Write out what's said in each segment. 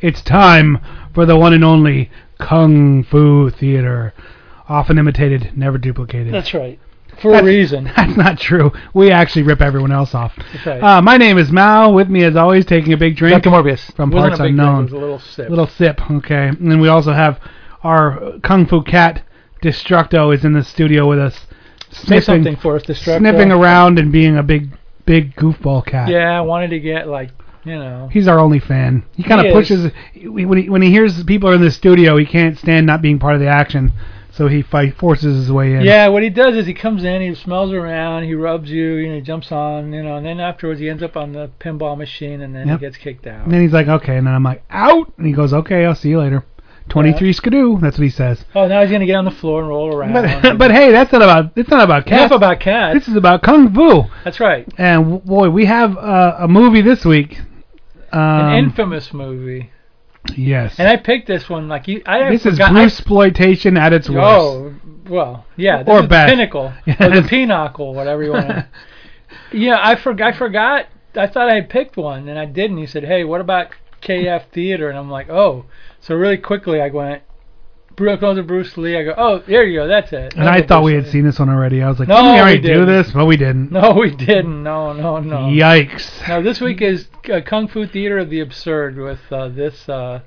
It's time for the one and only Kung Fu Theater. Often imitated, never duplicated. That's right. For That's- a reason. That's not true. We actually rip everyone else off. That's right. Uh, my name is Mao. With me, as always, taking a big drink Dr. Morbius. from Wasn't parts unknown. drink, a little sip. Little sip, okay. And then we also have our Kung Fu cat, Destructo, is in the studio with us. Say something for us, Destructo. Sniffing around and being a big, big goofball cat. Yeah, I wanted to get like, you know. He's our only fan. He kind of pushes when he when he hears people are in the studio, he can't stand not being part of the action, so he fight, forces his way in. Yeah, what he does is he comes in, he smells around, he rubs you, you know, he jumps on, you know, and then afterwards he ends up on the pinball machine, and then Yep. he gets kicked out. And then he's like, okay, and then I'm like, out, and he goes, okay, I'll see you later. Twenty three skidoo. That's what he says. Oh, now he's gonna get on the floor and roll around. But but hey, that's not about it's not about cats. Enough about cats. This is about kung fu. That's right. And w- boy, we have uh, a movie this week. Um, An infamous movie. yes. And I picked this one like you. I this is Bruce exploitation at its worst. Oh, well, yeah. This Or is the pinnacle or the pinnacle, whatever you want. to Yeah, I forgot. I forgot. I thought I had picked one, and I didn't. He said, "Hey, what about KF Theater?" And I'm like, "Oh." So really quickly, I went. Bruce to Bruce Lee. I go, "Oh, there you go. That's it." and I thought we had seen this one already. I was like, No, didn't we already do didn't. this? But we didn't. No, we didn't. No, no, no. Yikes. Now this week is uh, Kung Fu Theater of the Absurd with uh, this uh,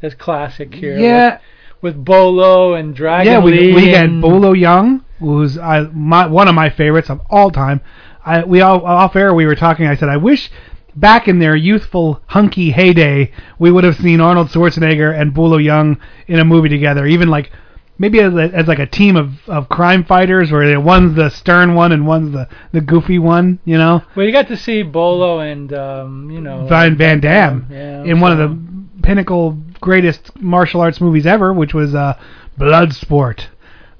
this classic here. Yeah. With, with Bolo and Dragon yeah, we Lee we had Bolo Yeung, who's I my one of my favorites of all time. I we all off air we were talking. I said I wish back in their youthful hunky heyday we would have seen Arnold Schwarzenegger and Bolo Yeung in a movie together, even like. Maybe as, a, as like a team of, of crime fighters, where one's the stern one and one's the, the goofy one, you know. Well, you got to see Bolo and um, you know Van Van Damme Yeah, in one of the pinnacle greatest martial arts movies ever, which was uh, Bloodsport,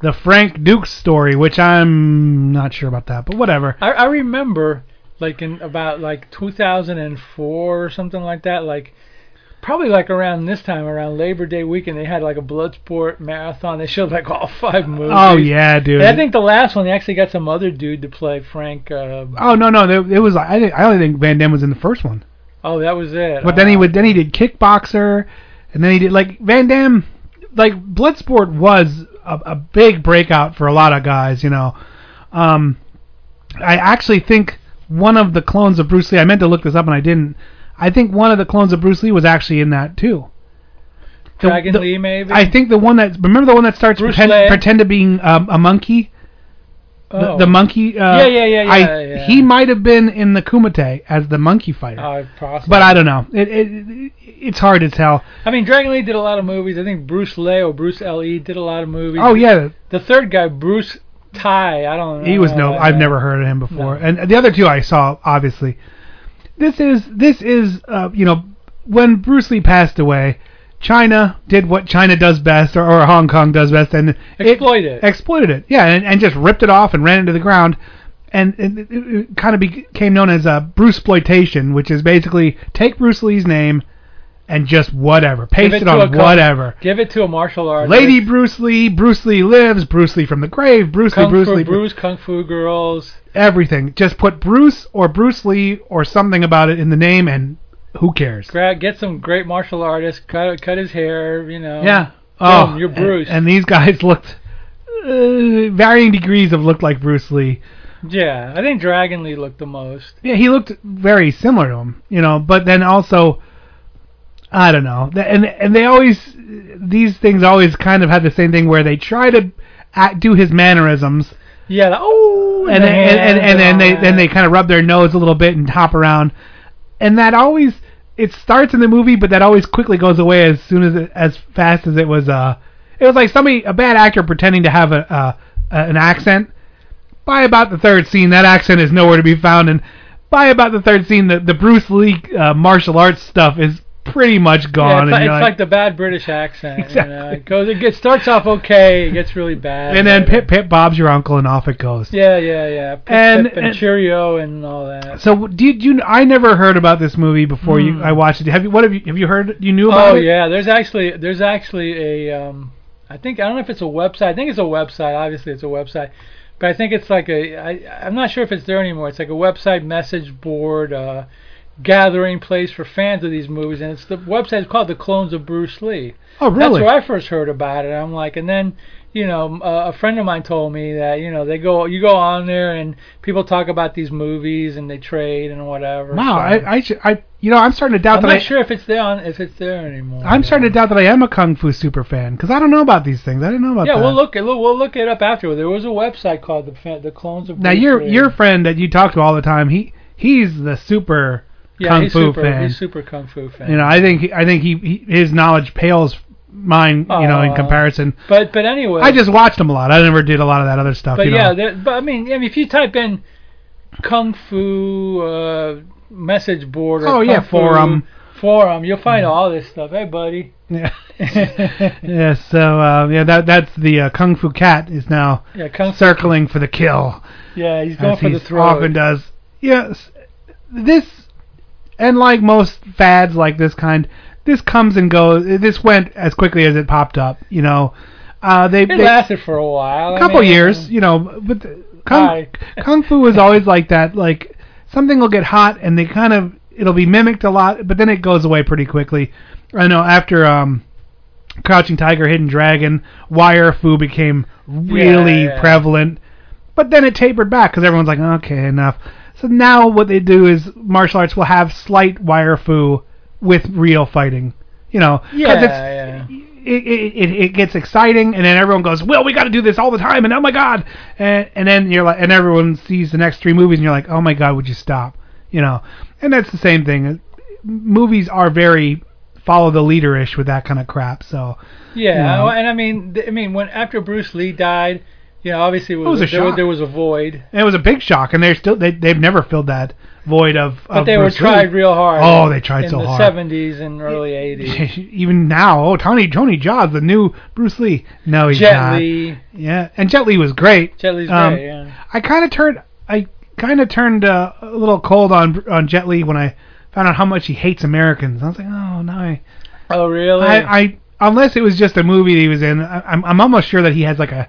the Frank Dux story, which I'm not sure about that, but whatever. I, I remember like in about like 2004 or something like that, like probably like around this time, around Labor Day weekend, they had like a Bloodsport marathon. They showed like all five movies. Oh yeah, dude. And I think the last one they actually got some other dude to play Frank. Uh, Oh no, no, it was. I didn't- I only think Van Damme was in the first one, oh, that was it. but then he would then he did Kickboxer, and then he did like Van Damme, like Bloodsport was a, a big breakout for a lot of guys, you know. Um, I actually think one of the clones of Bruce Lee. I meant to look this up and I didn't. I think one of the clones of Bruce Lee was actually in that too. The- Dragon the- Lee, maybe. I think the one that remember the one that starts pretend, pretend to being um, a monkey. The, Oh. the monkey. Uh, Yeah, yeah, yeah, yeah, I, yeah. He might have been in the Kumite as the monkey fighter, Uh, possibly. but I don't know. It, it it's hard to tell. I mean, Dragon Lee did a lot of movies. I think Bruce Lee or Bruce L.E. did a lot of movies. Oh yeah, The third guy, Bruce Tai, I don't know. he was no. I've never heard of him before. No. And the other two I saw obviously. This is this is uh, you know when Bruce Lee passed away. China did what China does best, or, or Hong Kong does best, and Exploit it. exploited it. Yeah, and, and just ripped it off and ran into the ground, and, and it, it kind of became known as uh, Bruce exploitation, which is basically take Bruce Lee's name and just whatever, paste it, a on whatever. Give it to a martial artist. Lady Bruce Lee, Bruce Lee lives, Bruce Lee from the grave, Bruce Kung Lee, Bruce Fu Lee, Bruce, Kung Fu Girls. everything. Just put Bruce or Bruce Lee or something about it in the name, and who cares? Gra- Get some great martial artists. Cut cut his hair. You know. Yeah. Boom, Oh, you're and- Bruce. And, these guys looked uh, varying degrees of looked like Bruce Lee. Yeah, I think Dragon Lee looked the most. Yeah, he looked very similar to him, you know. But then also, I don't know. And and they always these things always kind of have the same thing where they try to act, do his mannerisms, Yeah. The, oh. and the then, and, and, and then they then they kind of rub their nose a little bit and hop around, and that always it starts in the movie, but that always quickly goes away as soon as it, as fast as it was. Uh, it was like somebody a bad actor pretending to have a uh, an accent. By about the third scene, that accent is nowhere to be found, and by about the third scene, the the Bruce Lee uh, martial arts stuff is pretty much Yeah, gone. it's, and like, it's like- like the bad British accent. You know? Exactly. It goes, it gets starts off okay, it gets really bad. and then Pip Pip Bob's your uncle, and off it goes. Yeah, yeah, yeah. Pip, And- Pip and, and- Cheerio and all that. So do you. I never heard about this movie before you. Hmm. I watched it. Have you? What have you? Have you heard? You knew about Oh it? yeah, there's actually there's actually a um, I think I don't know if it's a website. I think it's a website. Obviously, it's a website, but I think it's like a I I'm not sure if it's there anymore. It's like a website message board. Uh, gathering place for fans of these movies and it's the website is called the clones of bruce lee Oh really? That's where I first heard about it. I'm like, and then, you know, uh, a friend of mine told me that, you know, they go, you go on there and people talk about these movies and they trade and whatever. Wow. so- I I, I you know I'm starting to doubt that I'm not I. sure if it's there on, if it's there anymore. I'm starting to doubt that I am a kung fu super fan because I don't know about these things. I didn't know about Yeah, that. we'll look it. We'll look it up after. There was a website called the the Clones of. now Bruce your Lee. your friend that you talk to all the time, he he's the super yeah, kung he's fu super, fan. He's super kung fu fan. You know, I think I think he, he his knowledge pales mine. You know, in comparison. but but anyway. I just watched him a lot. I never did a lot of that other stuff. But you yeah, know. there, but I mean, I mean, if you type in kung fu uh, message board or Oh, kung yeah, fu forum. forum, you'll find all this stuff. Hey, buddy. Yeah. yeah. So uh, yeah, that that's the uh, kung fu cat is now Yeah, kung fu. circling for the kill. Yeah, he's going for he the throat. often does. Yes, this and like most fads like this kind, this comes and goes. This went as quickly as it popped up. You know, uh, they, It they lasted for a while. a couple mean, years. You know, but kung kung fu is always like that. Like something will get hot and they kind of it'll be mimicked a lot, but then it goes away pretty quickly. I know after um, Crouching Tiger, Hidden Dragon, Wire Fu became really Yeah, yeah. prevalent, but then it tapered back because everyone's like, okay, enough. So now what they do is martial arts will have slight Wire Fu with real fighting. You know, Yeah, it's, yeah. it, it, it, it gets exciting, and then everyone goes, "Well, we got to do this all the time," and oh my god, and and then you're like, and everyone sees the next three movies, and you're like, "Oh my god, would you stop?" You know, and that's the same thing. Movies are very follow the leader-ish with that kind of crap. So Yeah, you know. and I mean, I mean, when after Bruce Lee died, know, obviously it was, was a there, was, shock. there was a void, and it was a big shock, and they're still they they've never filled that void of. but of they were Bruce Lee. tried real hard. Oh, they tried in so the hard. 70s and early 80s. Even now, oh Tony Tony Jaa, the new Bruce Lee. No, he's Jet not. Li, Yeah, and Jet Li was great. Jet Li's Um, great. Yeah. I kind of turned I kind of turned uh, a little cold on on Jet Li when I found out how much he hates Americans. I was like, oh no, I, Oh, really? I, I unless it was just a movie that he was in, I, I'm I'm almost sure that he has like a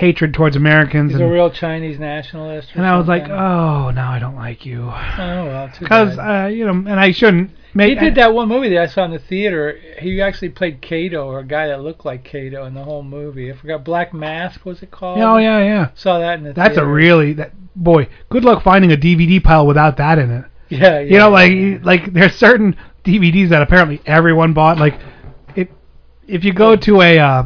hatred towards Americans. He's and, a real Chinese nationalist. and I was like, oh, now I don't like you, oh, well, because uh, you know, and I shouldn't. Make, he did that one movie that I saw in the theater. He actually played Kato, or a guy that looked like Kato in the whole movie. I forgot. Black Mask was it called? Oh yeah, yeah. Saw that in the That's a really that boy. Good luck finding a DVD pile without that in it. Yeah, yeah. you know, like yeah. like there's certain DVDs that apparently everyone bought. Like, if if you go to a uh,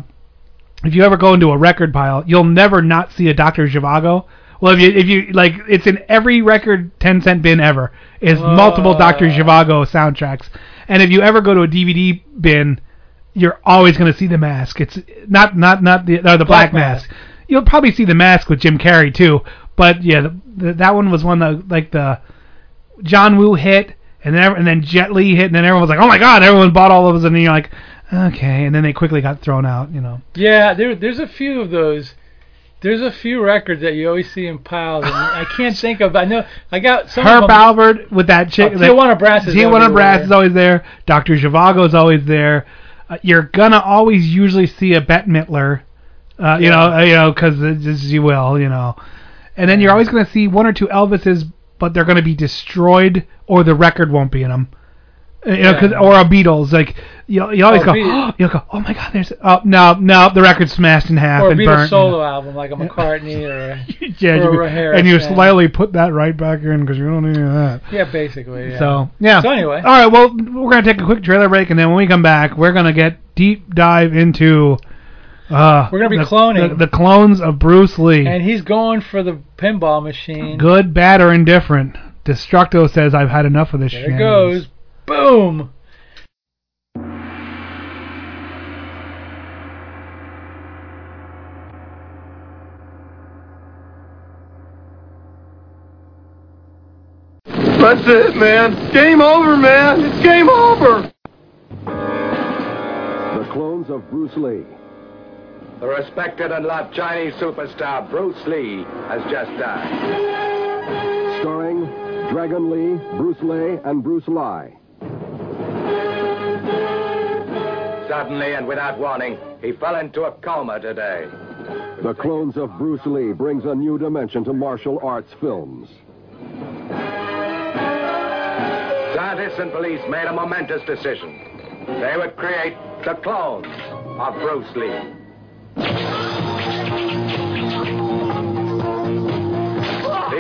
if you ever go into a record pile, you'll never not see a Dr. Zhivago. Well, if you if you like, it's in every record ten cent bin ever. Is multiple Dr. Zhivago soundtracks, and if you ever go to a DVD bin, you're always going to see the mask. It's not not not the uh, the Black, Black mask. Mask. You'll probably see the mask with Jim Carrey too. But yeah, the, the, that one was one that like the John Woo hit, and then and then Jet Li hit, and then everyone was like, "Oh my God!" Everyone bought all of us, and then you're like, "Okay," and then they quickly got thrown out. You know. Yeah, there, there's a few of those. There's a few records that you always see in piles, and I can't think of. I know I got some. Herb Alpert with that chick. Oh, Tijuana Brass is Tijuana Brass is always there. Doctor Zhivago is always there. Uh, you're gonna always usually see a Bette Midler. Uh, you know, uh, you know, because you will, you know, and then you're always gonna see one or two Elvises, but they're gonna be destroyed or the record won't be in them. You know, cause, or a Beatles, like you, you always Oh, go, Beat- you'll go, oh my God, there's, oh no, no, the record's smashed in half or a and Beatles burnt. you solo album like a McCartney or yeah, or you- a Harris, and you yeah. slightly put that right back in because you don't need that. yeah, basically. Yeah. So yeah. So anyway. all right. Well, we're gonna take a quick trailer break, and then when we come back, we're gonna get deep dive into. Uh, We're gonna be the, cloning. the, the clones of Bruce Lee. and he's going for the pinball machine. Good, bad, or indifferent. Destructo says I've had enough of this. There it goes. Boom. That's it, man. Game over, man. It's game over. The clones of Bruce Lee. The respected and loved Chinese superstar Bruce Lee has just died. Starring Dragon Lee, Bruce Lee, and Bruce Lai. Suddenly and without warning, he fell into a coma today. The clones of Bruce Lee brings a new dimension to martial arts films. Scientists and police made a momentous decision. They would create the clones of Bruce Lee.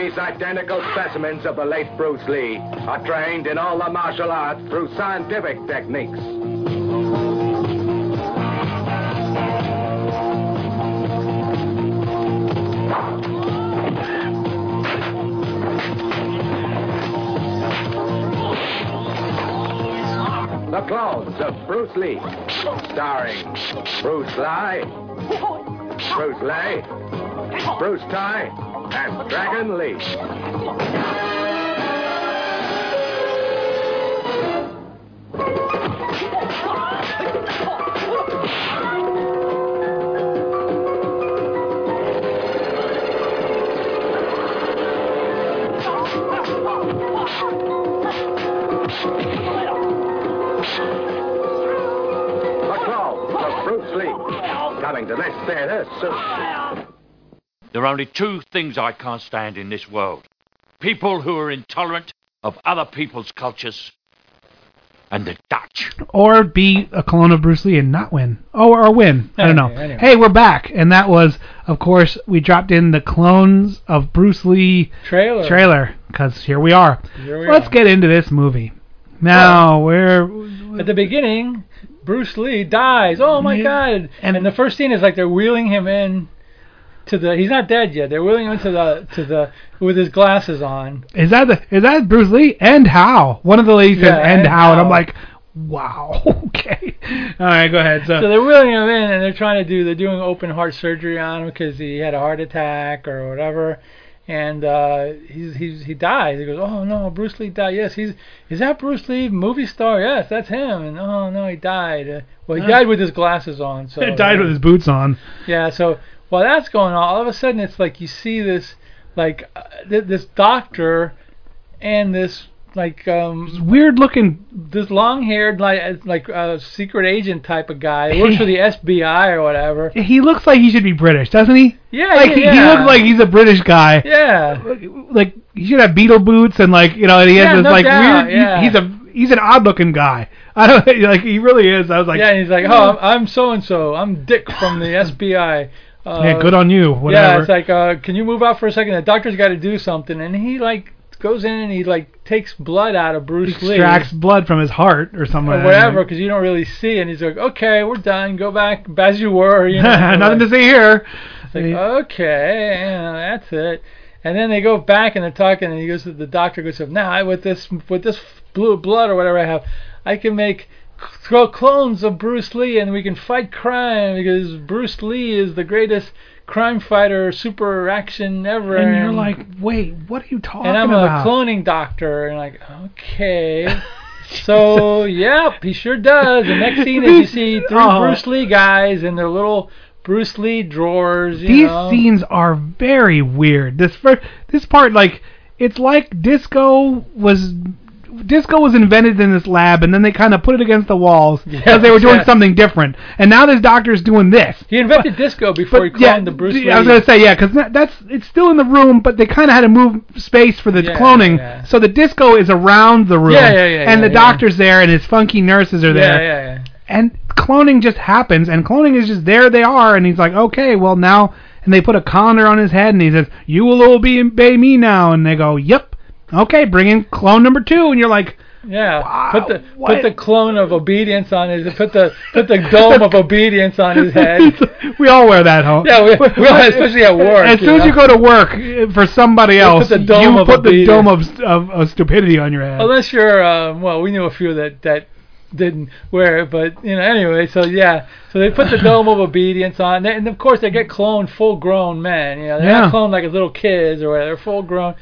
These identical specimens of the late Bruce Lee are trained in all the martial arts through scientific techniques. The Clones of Bruce Lee, starring Bruce Lai, Bruce Lee, Bruce Tai, and Dragon Lee. The Clones of Bruce Lee, coming to this theater soon. There are only two things I can't stand in this world people who are intolerant of other people's cultures, and the Dutch. Or be a clone of Bruce Lee and not win. Oh, or win. I don't know. Anyway, anyway. Hey, we're back. And that was, of course, we dropped in the clones of Bruce Lee Trailer. trailer. Because here we are. Here we Let's are. get into this movie. Now, we're. At the beginning, Bruce Lee dies. Oh my Yeah. God! And- And, the first scene is like they're wheeling him in to the. He's not dead yet. They're wheeling him to the to the with his glasses on. Is that the, is that Bruce Lee and how? One of the ladies said Yeah, and, and how, and I'm like, wow, okay. All right, go ahead. So, So they're wheeling him in, and they're trying to do. They're doing open heart surgery on him because he had a heart attack or whatever. And uh, he's he's he dies. He goes, oh no, Bruce Lee died. Yes, he's is that Bruce Lee, movie star? Yes, that's him. And oh no, he died. Uh, well, he Huh. died with his glasses on. So he died with his boots on. Yeah, so while that's going on, all of a sudden it's like you see this, like uh, th- this doctor, and this like um Weird looking. this long-haired like uh, like uh, secret agent type of guy who works for the FBI or whatever. He looks like he should be British, doesn't he? Yeah, Like yeah, he, he looks like he's a British guy. yeah. Like he should have Beatle boots and like you know, and he has this no like doubt, weird. yeah. He's a he's an odd looking guy. I don't like he really is. I was like, yeah, and he's like, oh, I'm so and so. I'm Dick from the FBI. Uh, yeah, good on you. Yeah, it's like, uh, can you move out for a second? The doctor's got to do something, and he like goes in and he like takes blood out of Bruce Lee. extracts blood from his heart or something. or whatever, because you don't really see. And he's like, okay, we're done. Go back as you were. You know, Nothing to see here. It's like, okay, yeah, that's it. And then they go back and they're talking, and he goes, to the doctor goes, now with this with this blue blood or whatever I have, I can make clones of Bruce Lee, and we can fight crime because Bruce Lee is the greatest crime fighter, super action ever. And you're like, wait, what are you talking about? and I'm about? a cloning doctor, and like, okay. so, yep, he sure does. The next scene is you see three Oh. Bruce Lee guys in their little Bruce Lee drawers. You These know. scenes are very weird. This first, this part, like, it's like disco was. Disco was invented in this lab, and then they kind of put it against the walls because they were doing yes. something different. And now this doctor's doing this. He invented disco before he cloned yeah, the Bruce Lee. I was gonna say yeah, because that, that's it's still in the room, but they kind of had to move space for the Yeah, cloning. yeah. So the disco is around the room, Yeah, yeah, yeah, and yeah, the yeah. doctor's there, and his funky nurses are there, yeah, yeah. and cloning just happens, and cloning is just there. They are, and he's like, okay, well now, and they put a colander on his head, and he says, you will obey me now, and they go, yep, okay, bring in clone number two, and you're like. Yeah, Wow, put the what? put the clone of obedience on his put the put the dome of obedience on his head. we all wear that, home. Yeah, we, we all, especially at work. As soon as you go to work uh, for somebody else, the dome you of put the dome of, of, of stupidity on your head. unless you're um, well, we knew a few that that didn't wear it, but you know anyway. So yeah, so they put the dome of obedience on, and of course they get cloned full grown men. You know, they're Yeah. not cloned like as little kids or whatever. They're full grown.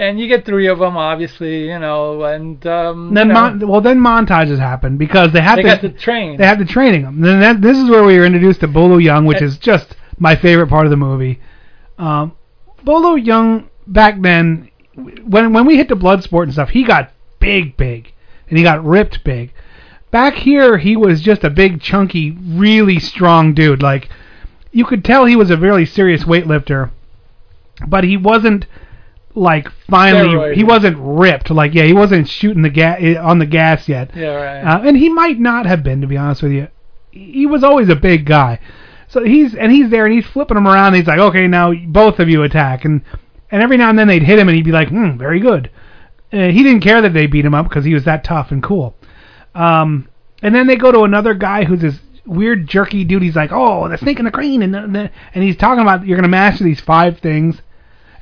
And you get three of them, obviously, you know, and um, Then you know, mon- well, then montages happen because they have they to the train. they have to training them. Then that, this is where we were introduced to Bolo Yeung, which is just my favorite part of the movie. Um, Bolo Young back then, when when we hit the blood sport and stuff, he got big, big, and he got ripped big. Back here, he was just a big, chunky, really strong dude. Like you could tell he was a really serious weightlifter, but he wasn't like finally Steroid. he wasn't ripped. Like yeah, he wasn't shooting the gas on the gas yet. yeah, right. Uh, and he might not have been, to be honest with you. He was always a big guy. So he's and he's there and he's flipping them around. And he's like, okay, now both of you attack, and and every now and then they'd hit him, and he'd be like, hmm, very good. Uh, he didn't care that they beat him up because he was that tough and cool. Um, and then they go to another guy who's this weird jerky dude. He's like, oh, the snake and the crane, and the, the, and he's talking about you're gonna master these five things,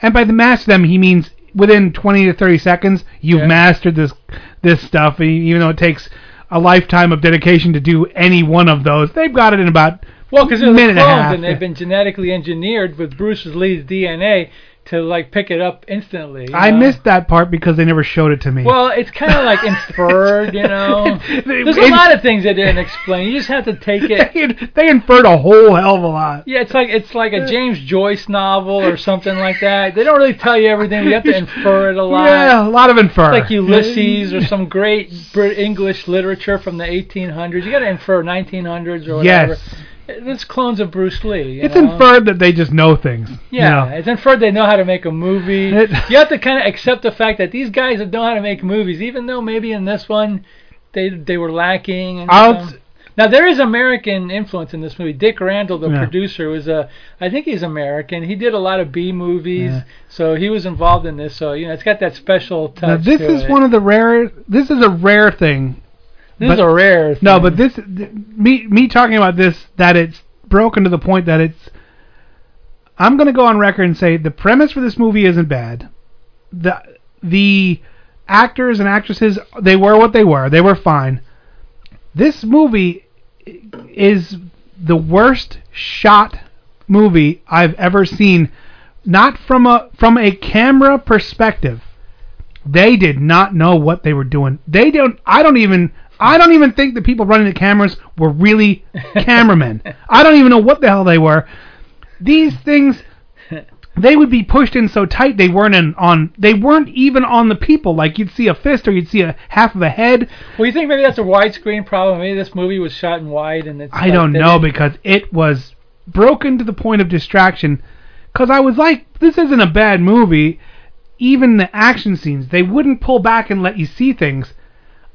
and by the master them he means within 20 to 30 seconds you've Yeah. mastered this this stuff, even though it takes a lifetime of dedication to do any one of those. They've got it in about well, because they're minute the and clones, and they've been genetically engineered with Bruce Lee's DNA to like pick it up instantly. you I know? missed that part because they never showed it to me. Well, it's kind of like inferred, you know. There's a lot of things they didn't explain. You just have to take it. they, inferred a whole hell of a lot. Yeah, it's like it's like a James Joyce novel or something like that. They don't really tell you everything. You have to infer it a lot. Yeah, a lot of infer. It's like Ulysses or some great English literature from the 1800s. You got to infer 1900s or whatever. Yes. It's clones of Bruce Lee. you It's know? inferred that they just know things. you Yeah, know. it's inferred they know how to make a movie. It- you have to kind of accept the fact that these guys know how to make movies, even though maybe in this one they they were lacking. And I'll stuff. now there is American influence in this movie. Dick Randall, the Yeah. producer, was a I think he's American. He did a lot of B movies, Yeah. so he was involved in this. So you know, it's got that special touch. Now, this is it. one of the rare. This is a rare thing. This but- is a rare. No, but this th- me me talking about this that it's broken to the point that it's. I'm gonna go on record and say the premise for this movie isn't bad. The the actors and actresses they were what they were. They were fine. This movie is the worst shot movie I've ever seen. Not from a from a camera perspective. They did not know what they were doing. They don't. I don't even. I don't even think the people running the cameras were really cameramen. I don't even know what the hell they were. These things, they would be pushed in so tight they weren't in, on. They weren't even on the people. Like you'd see a fist or you'd see a half of a head. well, you think maybe that's a widescreen problem? Maybe this movie was shot in wide, and it's. I like don't know because it was broken to the point of distraction. Because I was like, this isn't a bad movie. Even the action scenes, they wouldn't pull back and let you see things.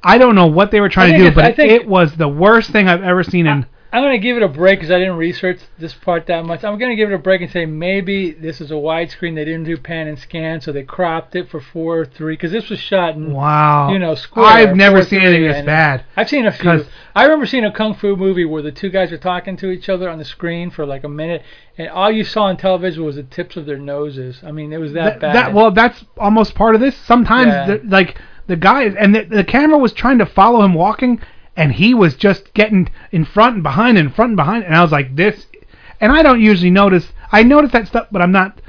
I don't know what they were trying to do, but think- it was the worst thing I've ever seen. In I'm gonna give it a break because I didn't research this part that much. I'm gonna give it a break and say maybe this is a widescreen. They didn't do pan and scan, so they cropped it for four three. Because this was shot in, wow, you know, square. I've never seen anything this bad. I've seen a few. I remember seeing a kung fu movie where the two guys were talking to each other on the screen for like a minute, and all you saw on television was the tips of their noses. I mean, it was that Th- bad. that well, that's almost part of this. Sometimes, Yeah. like the guy and the, the camera was trying to follow him walking, and he was just getting in front and behind and in front and behind, and I was like this. And I don't usually notice. I notice that stuff, but I'm not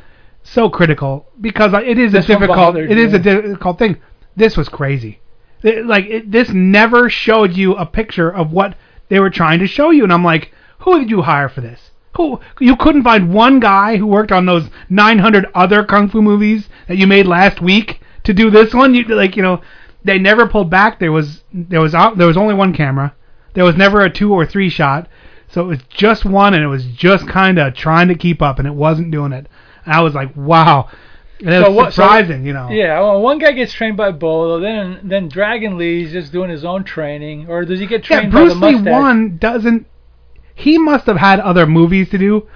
so critical because I- it is This a difficult. bothered It is you. a difficult thing. This was crazy. It- like it, this never showed you a picture of what they were trying to show you, and I'm like, who did you hire for this? Who you couldn't find one guy who worked on those 900 other kung fu movies that you made last week to do this one? You like you know, they never pulled back. There was there was there was only one camera. There was never a two or three shot. So it was just one, and it was just kind of trying to keep up, and it wasn't doing it. And I was like, wow. And it So was what- so- surprising, you know. Yeah, well, one guy gets trained by Bolo, then then Dragon Lee's just doing his own training, or does he get trained Yeah, Bruce by the Lee one doesn't. He must have had other movies to do,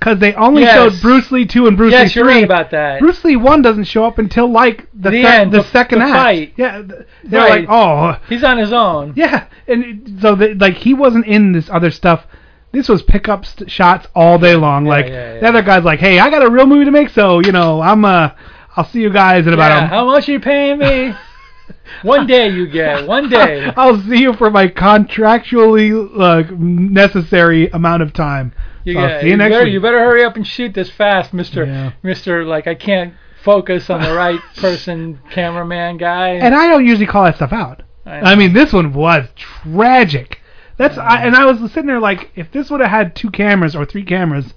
because they only Yes. showed Bruce Lee two and Bruce yes, Lee you're three. right about that. Bruce Lee one doesn't show up until like the The end, the, the- second the act. fight. Yeah, they're Right. like, oh, He's on his own. yeah, and so they, like he wasn't in this other stuff. This was pickup st- shots all day long. Yeah, like yeah, yeah. the other guy's like, hey, I got a real movie to make, so you know, I'm uh, I'll see you guys in about Yeah, a how much are you paying me? one day you get one day. I'll see you for my contractually uh, necessary amount of time. You, So I'll get, see you you next better, week. You better hurry up and shoot this fast, Mister. Yeah. Mister, like I can't focus on the right person, cameraman guy. And I don't usually call that stuff out. I I mean, this one was tragic. That's I, and I was sitting there like, if this would have had two cameras or three cameras,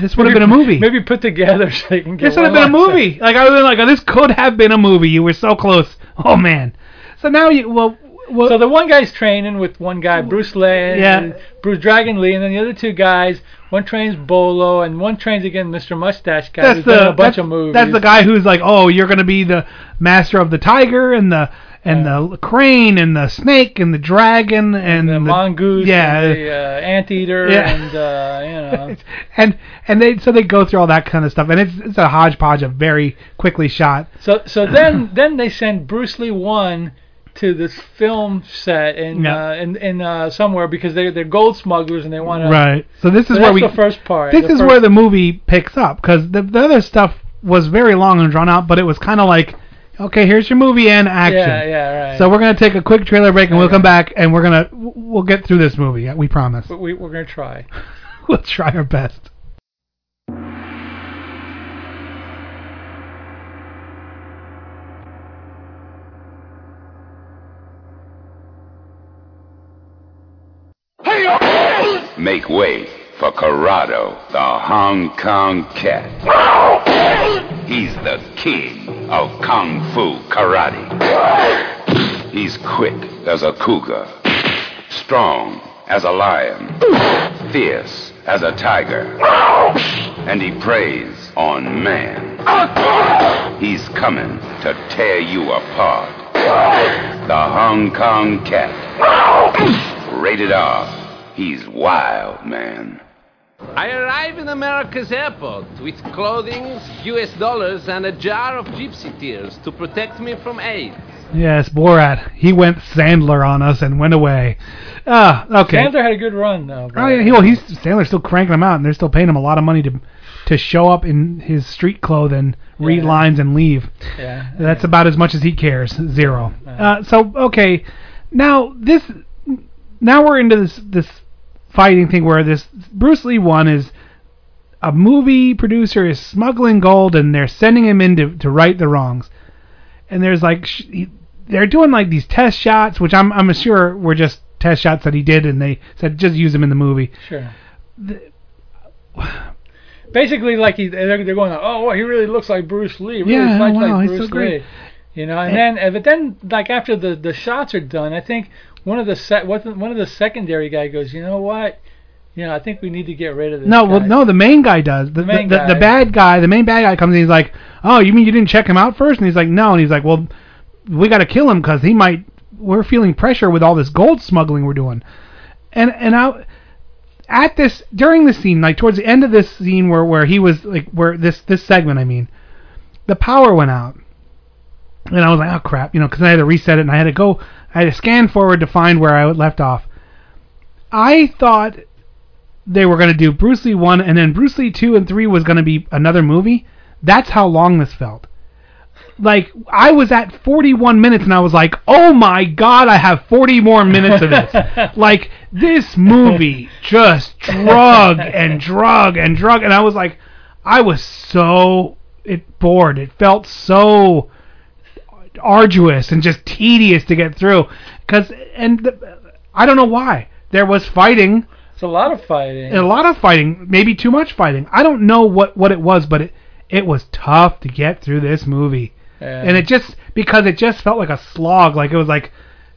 this would have been a movie. Maybe put together so you can get this would have been a movie. Like I was like, oh, this could have been a movie. You were so close. Oh man. So now you well. well So the one guy's training with one guy, Bruce Lee, and Yeah. Bruce Dragon Lee, and then the other two guys, one trains Bolo, and one trains again Mr. Mustache guy, that's who's done the a bunch of movies. that's the guy who's like, oh, you're gonna be the master of the tiger and the and the crane and the snake and the dragon and, the, mongoose, yeah, and the uh, anteater, Yeah. and uh, you know. and and they so they go through all that kind of stuff, and it's it's a hodgepodge of very quickly shot. So so then then they send Bruce Lee one to this film set in Yeah. uh, in in uh, somewhere because they they're gold smugglers and they want to. Right. So this is So where that's we the first part. this is where the movie picks up because the, the other stuff was very long and drawn out, but it was kind of like, okay, here's your movie and action. Yeah, yeah, right. So we're gonna take a quick trailer break and we'll come back and we're gonna we'll get through this movie. We promise. But we we're gonna try. We'll try our best. Make way for Corrado, the Hong Kong Cat. He's the king of Kung Fu Karate. He's quick as a cougar, strong as a lion, fierce as a tiger, and he preys on man. He's coming to tear you apart. The Hong Kong Cat. Rated R. He's wild, man. I arrive in America's airport with clothing, US dollars, and a jar of gypsy tears to protect me from AIDS. Yes, Borat. He went Sandler on us and went away. Ah, okay. Sandler had a good run though. Oh yeah, he, well, he's Sandler's still cranking them out, and they're still paying him a lot of money to to show up in his street clothes and read Yeah. lines, and leave. Yeah. That's about as much as he cares. Zero. Uh, so okay, now this, now we're into this this fighting thing where this Bruce Lee one is a movie producer is smuggling gold and they're sending him in to, to right the wrongs, and there's like sh- he, they're doing like these test shots, which I'm I'm sure were just test shots that he did, and they said just use them in the movie. Sure. Basically, like he, they're, they're going, oh, well, he really looks like Bruce Lee. Really Yeah, fights wow, like so Bruce great. Lee. You know, and then, uh, but then, like after the the shots are done, I think one of the set, one of the secondary guy goes, you know what? You know, I think we need to get rid of this. No, guy. well, no, the main guy does. The, The main the, the, guy. the bad guy, the main bad guy comes in. He's like, "Oh, you mean you didn't check him out first? And he's like, "No." And he's like, "Well, we got to kill him because he might. We're feeling pressure with all this gold smuggling we're doing." And and I, at this during the scene, like towards the end of this scene where where he was like where this this segment, I mean, the power went out, and I was like, "Oh crap," you know, because I had to reset it and I had to go, I had to scan forward to find where I left off. I thought they were going to do Bruce Lee 1 and then Bruce Lee 2 and 3 was going to be another movie. That's how long this felt. Like I was at 41 minutes and I was like, "Oh my god, I have 40 more minutes of this." like this movie just drug and drug and drug and I was like I was so it bored. It felt so arduous and just tedious to get through cuz and the, I don't know why. There was fighting It's a lot of fighting. a lot of fighting, maybe too much fighting. I don't know what what it was, but it it was tough to get through this movie. Yeah. And it just because it just felt like a slog, like it was like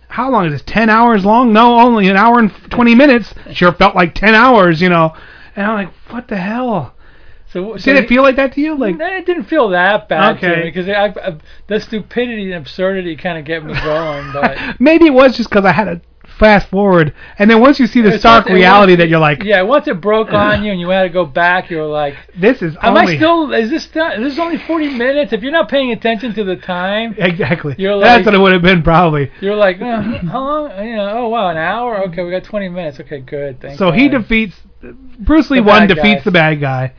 how long is this? 10 hours long? No, only an hour and 20 minutes. Sure felt like 10 hours, you know. And I'm like, what the hell? So, so Did it feel like that to you? Like it didn't feel that bad to me because I, I, the stupidity and absurdity kind of get me going. But maybe it was just because I had to fast forward, and then once you see the stark once- reality once- that you're like, yeah, once it broke on you and you had to go back, you're like, this is "Am only I still? Is this this is only 40 minutes? If you're not paying attention to the time, exactly. You're That's what it would have been probably. you're like, uh, how long? You know, oh wow, an hour? Okay, we got 20 minutes. Okay, good. Thank So he defeats Bruce Lee The one defeats guy. the bad guy,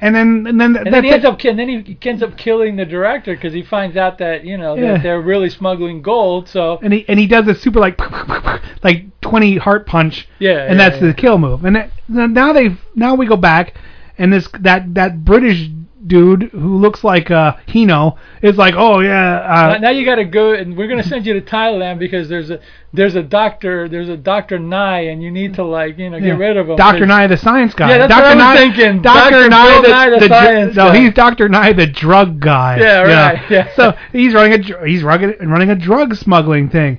and then and then And then he ends up, and then he ends up killing the director because he finds out that you know Yeah. that they're really smuggling gold. So and he and he does a super like like 20 heart punch, Yeah, and yeah, that's yeah. the kill move. And that, now they now we go back, and this that that British dude who looks like uh Hino is like, oh yeah, Now- uh, now you got to go, and we're gonna send you to Thailand because there's a there's a doctor there's a Doctor Nye, and you need to like you know get yeah. rid of him. 'cause- Nye, the science guy. Yeah, that's Dr. what I was thinking. Dr. Dr. Nye, the, the the science no, guy. he's Dr. Nye, the drug guy. Yeah, right, yeah. So he's running a he's running running a drug smuggling thing.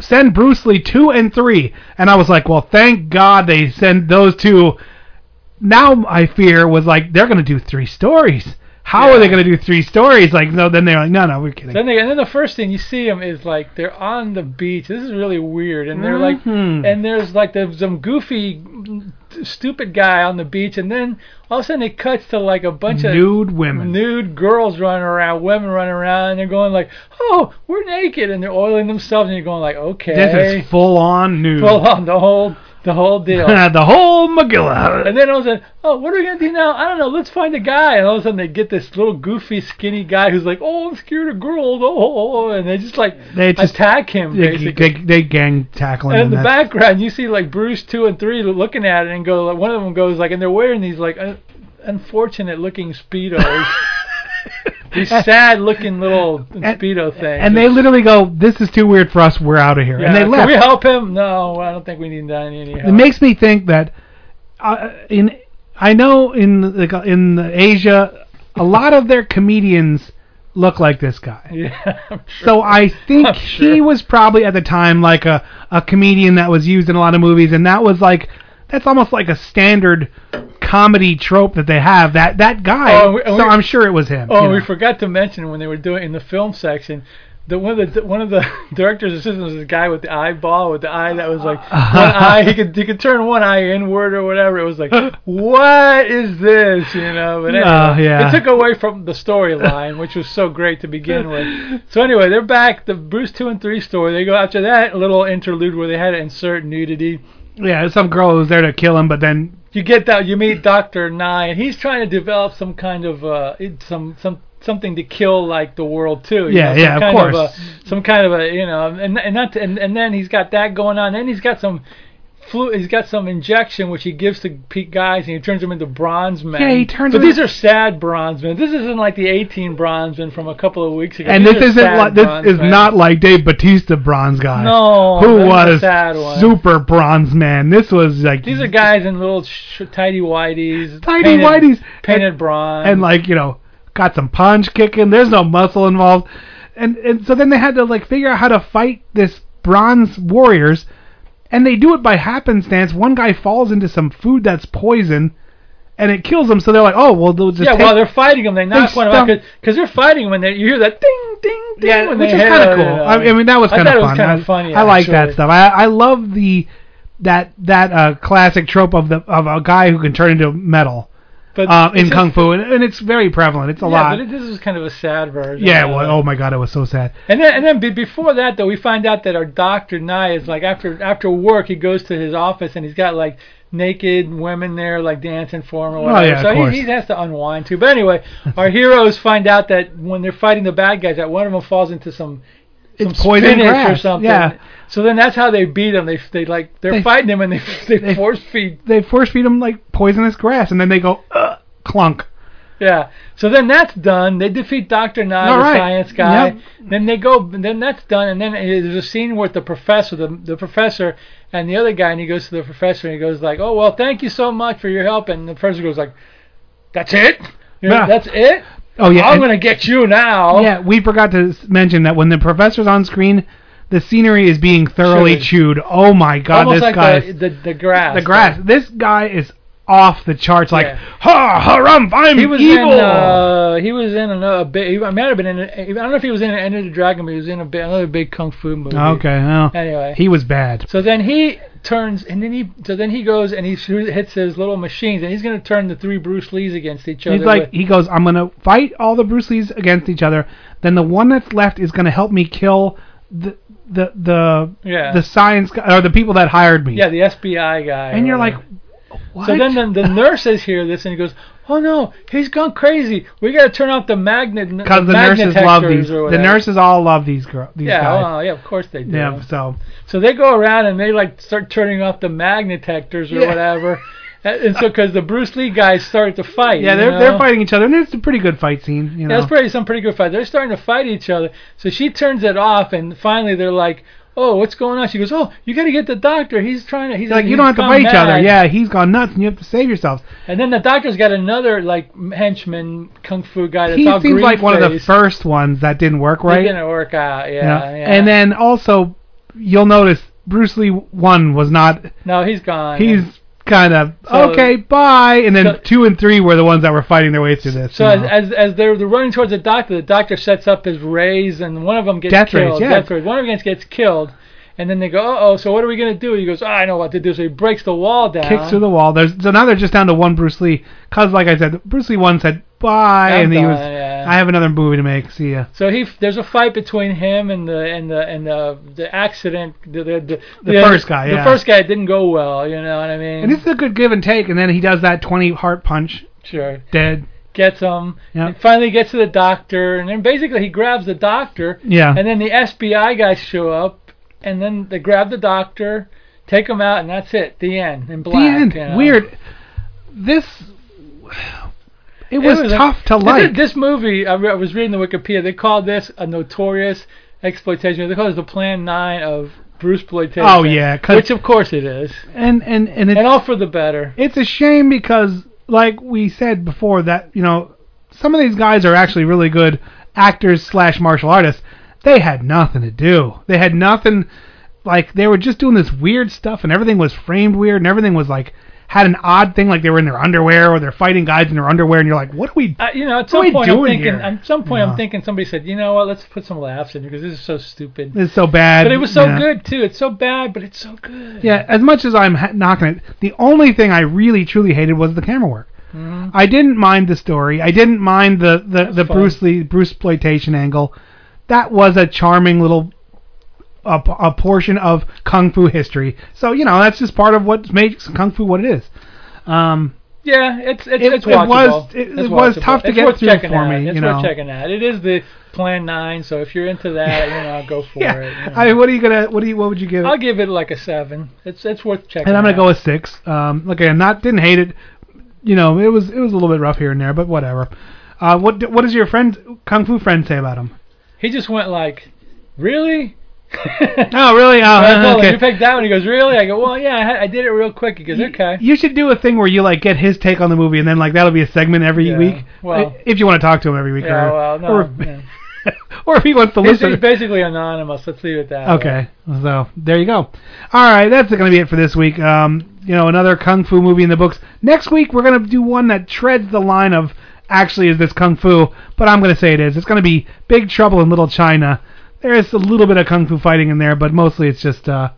Send Bruce Lee two and three, and I was like, well, thank God they send those two. Now I fear was like they're gonna do three stories. How are they gonna do three stories? Like no, then they're like, no, no, we're kidding. Then they, and then the first thing you see them is like they're on the beach. This is really weird, and they're like, Mhm. and there's like there's some goofy, stupid guy on the beach, and then all of a sudden it cuts to like a bunch of Nude women. nude girls running around, women running around, and they're going like, oh, we're naked, and they're oiling themselves, and you're going like, okay, This is full on nude. full on the whole the whole deal. the whole Magilla. And then all of a sudden, oh, what are we gonna do now? I don't know. Let's find a guy. And all of a sudden, they get this little goofy, skinny guy who's like, "Oh, I'm scared of girls." Oh, oh, oh, oh. and they just like They just- attack him They, basically. they, they gang tackle him. and in the background, you see like Bruce two and three looking at it and go. Like, one of them goes like, and they're wearing these like un- unfortunate looking speedos. these sad looking little speedo things. and they literally go, "This is too weird for us. We're out of here." yeah, and they Can we help him? No, I don't think we need any help. It makes me think that uh, in I know in like in the Asia, a lot of their comedians look like this guy. yeah, sure. So I think he was probably at the time like a a comedian that was used in a lot of movies, and that was like that's almost like a standard comedy trope that they have. That that guy. Oh, we- so we- I'm sure it was him. Oh, you we forgot to mention when they were doing in the film section. The one of the one of the director's assistants was a guy with the eyeball with the eye that was like one eye he could he could turn one eye inward or whatever. It was like what is this you know? But anyway, Uh, yeah. it took away from the storyline, which was so great to begin with. So anyway, they're back. The Bruce two and three story. They go after that little interlude where they had to insert nudity. Yeah, some girl was there to kill him, but then You get that you meet Doctor Nye, and he's trying to develop some kind of uh, some some something to kill like the world too. you Yeah, know, yeah, of course. a, some kind of a you know, and and and, and then he's got that going on. Then he's got some. Flu, he's got some injection which he gives to guys and he turns them into bronze men. Yeah, he turns But these are sad bronze men. This isn't like the 18 bronze men from a couple of weeks ago. and These this isn't like this is men. not like Dave Batista bronze guy. No, who was super bronze man. This was like These are guys in little sh- tidy whities, Tidy painted, whities. painted And- bronze, and like you know got some punch kicking. There's no muscle involved, and and so then they had to like figure out how to fight this bronze warriors, and they do it by happenstance. One guy falls into some food that's poison, and it kills him. So they're like, oh well, they'll just yeah, take, while they're fighting them, they knock one of them because they're fighting them, and they, you hear that ding, ding, ding. yeah, which is kind of cool. you know. I, I mean, that was kind of fun. kinda I, funny, I like that stuff. I I love the that that uh classic trope of the of a guy who can turn into metal. But uh, in kung fu, and, and it's very prevalent. It's a yeah, lot. but it, this is kind of a sad version. yeah, well, oh my god, it was so sad. And then, and then be, before that, though, we find out that our doctor Nye is like after after work, he goes to his office and he's got like naked women there, like dancing for him or Oh, whatever. yeah, of so course. he, he has to unwind too. But anyway, our heroes find out that when they're fighting the bad guys, that one of them falls into some It's poison spinach grass, or something. yeah. So then that's how they beat him. They they like they're They- fighting him and they they, they- force feed. They force feed him like poisonous grass, and then they go uh, clunk. Yeah. So then that's done. They defeat Doctor Nye, All the right. science guy. Yep. Then they go. Then that's done. And then there's a scene with the professor, the the professor, and the other guy, and he goes to the professor and he goes like, "Oh well, thank you so much for your help." And the professor goes like, "That's it? You know, Yeah. That's it? Oh yeah, I'm and- gonna get you now." yeah. We forgot to mention that when the professor's on screen, the scenery is being thoroughly Chewed. chewed. Oh my god, Almost this like guy, the, the the grass. the grass. This guy is off the charts. Like, Yeah. ha, harumph, I'm He was evil. in. Uh, he was in another big. He might have been in. I don't know if he was in Enter the Dragon, but he was in a another big kung fu movie. okay, well, Anyway. he was bad. So then he turns, and then he, so then he goes and he hits his little machines, and he's gonna turn the three Bruce Lees against each other. He's like, with- he goes, I'm gonna fight all the Bruce Lees against each other. Then the one that's left is gonna help me kill the the the Yeah. the science or the people that hired me. yeah, the FBI guy. and you're like. What? so then the, the nurses hear this and he goes, "Oh no, he's gone crazy. We gotta turn off the magnet." because the magnet nurses love these. The nurses all love these girls. These Yeah, guys. well, yeah, of course they do. yeah. So So they go around and they like start turning off the magnet detectors or Yeah. whatever. And so because the Bruce Lee guys started to fight. Yeah, they're know? they're fighting each other, and it's a pretty good fight scene. You know, Yeah, it's pretty some pretty good fight. They're starting to fight each other. So she turns it off, and finally they're like, "Oh, what's going on?" She goes, "Oh, you got to get the doctor. He's trying to. He's like you don't have to fight each other. mad." Yeah, he's gone nuts, and you have to save yourselves. And then the doctor's got another like henchman kung fu guy that's He all seems like one of the first ones that didn't work It right. didn't work out. Yeah, Yeah. yeah. And then also, you'll notice Bruce Lee one was not. no, he's gone. He's kind of So- okay, bye. And then so- two and three were the ones that were fighting their way through this. So as, as as they're, they're running towards the doctor, the doctor sets up his rays, and one of them gets Death rays, killed. yeah. Death rays. One of them gets killed, and then they go, "Uh oh, so what are we gonna do?" He goes, oh, "I know what to do." So he breaks the wall down. kicks through the wall. There's so now they're just down to one Bruce Lee. Cause like I said, Bruce Lee one said bye, I'm and he done, was. yeah. I have another movie to make. See ya. So he there's a fight between him and the and the and the the accident the the, the, The first guy, Yeah. The first guy didn't go well. You know what I mean? And this is a good give and take. And then he does that 20 heart punch. sure. Dead. Gets him. Yeah. And finally gets to the doctor, and then basically he grabs the doctor. Yeah. And then the SBI guys show up, and then they grab the doctor, take him out, and that's it. The end. In black. the end. you know. Weird. This. It was, a- tough to this like. This movie, I, re- I was reading the Wikipedia. They called this a notorious exploitation. They call it the Plan Nine of Bruce exploitation. Oh, yeah, which of course it is, and and and it's, and all for the better. it's a shame because like we said before that you know some of these guys are actually really good actors slash martial artists. They had nothing to do. They had nothing. Like they were just doing this weird stuff, and everything was framed weird, and everything was like had an odd thing, like they were in their underwear or they're fighting guys in their underwear, and you're like, what are we? Uh, you know, at some point I'm thinking. here? At some point Yeah. I'm thinking somebody said, you know what? Let's put some laughs in because this is so stupid. It's so bad. But it was so yeah. good too. It's so bad, but it's so good. Yeah, as much as I'm ha- knocking it, the only thing I really truly hated was the camera work. Mhm. I didn't mind the story. I didn't mind the the, the fun. Bruce Lee Bruce exploitation angle. That was a charming little a, a portion of kung fu history. So you know that's just part of what makes kung fu what it is. Um, Yeah, it's it's It- it's it was- watchable. it- It's it was tough to it's get worth through checking for out. me, It's you worth checking out. It is the Plan Nine, so if you're into that, you know, go for yeah. it. you know. I mean, what are you gonna what do you what would you give it? I'll give it like a seven. It's it's worth checking. and I'm gonna out. go with six. Um, look, I'm not didn't hate it. You know, it was it was a little bit rough here and there, but whatever. Uh, what what does your friend kung fu friend say about him? He just went like, really? Oh, really? Oh, I told him, okay. You picked that one. He goes, really? I go, well, yeah, I, had, I did it real quick. He goes, okay. You should do a thing where you like get his take on the movie, and then like that'll be a segment every Yeah, week. well- if you want to talk to him every week, Yeah, or well, no. or, yeah. or if he wants to listen. he's basically anonymous. Let's leave it that way. Okay, so there you go. All right, that's going to be it for this week. Um, you know, another kung fu movie in the books. Next week we're going to do one that treads the line of actually is this kung fu, but I'm going to say it is. It's going to be Big Trouble in Little China. There is a little bit of kung fu fighting in there, but mostly it's just uh,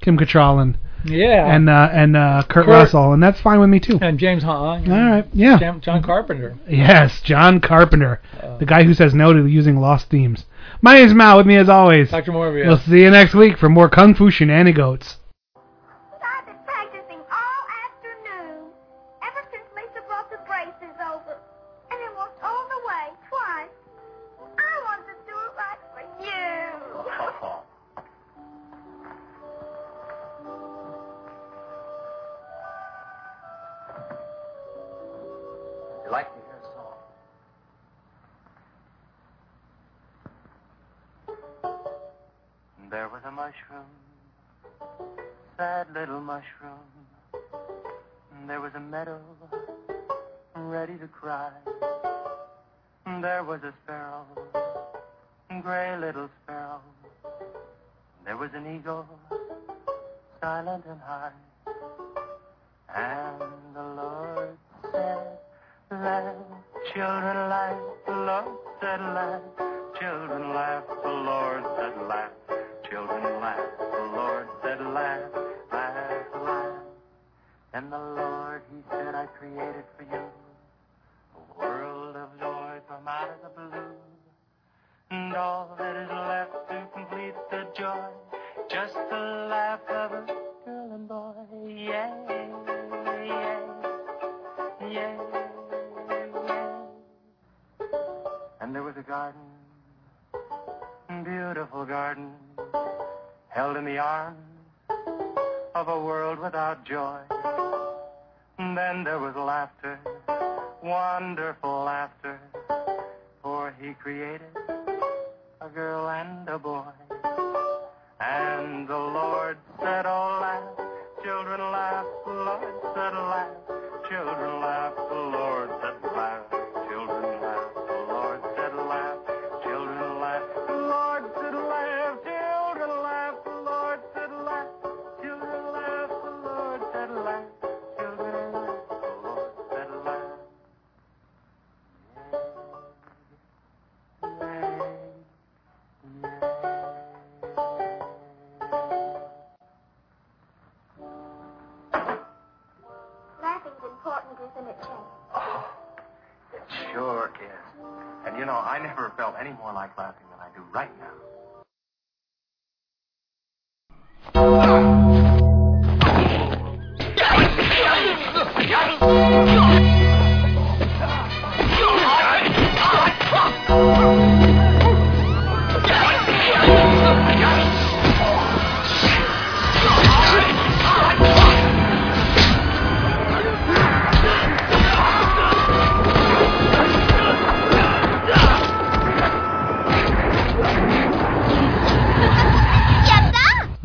Kim Cattrall and Yeah. and uh, and uh, Kurt, Kurt- Russell, and that's fine with me too. and James Hong. All right, yeah. Jam- John Carpenter. Yes, John Carpenter, Uh, the guy who says no to using lost themes. My name's Mal. With me as always. Dr. Morbius. We'll see you next week for more kung fu shenanigans. Little mushroom. There was a meadow, ready to cry. There was a sparrow, gray little sparrow. There was an eagle, silent and high. And the Lord said, Let children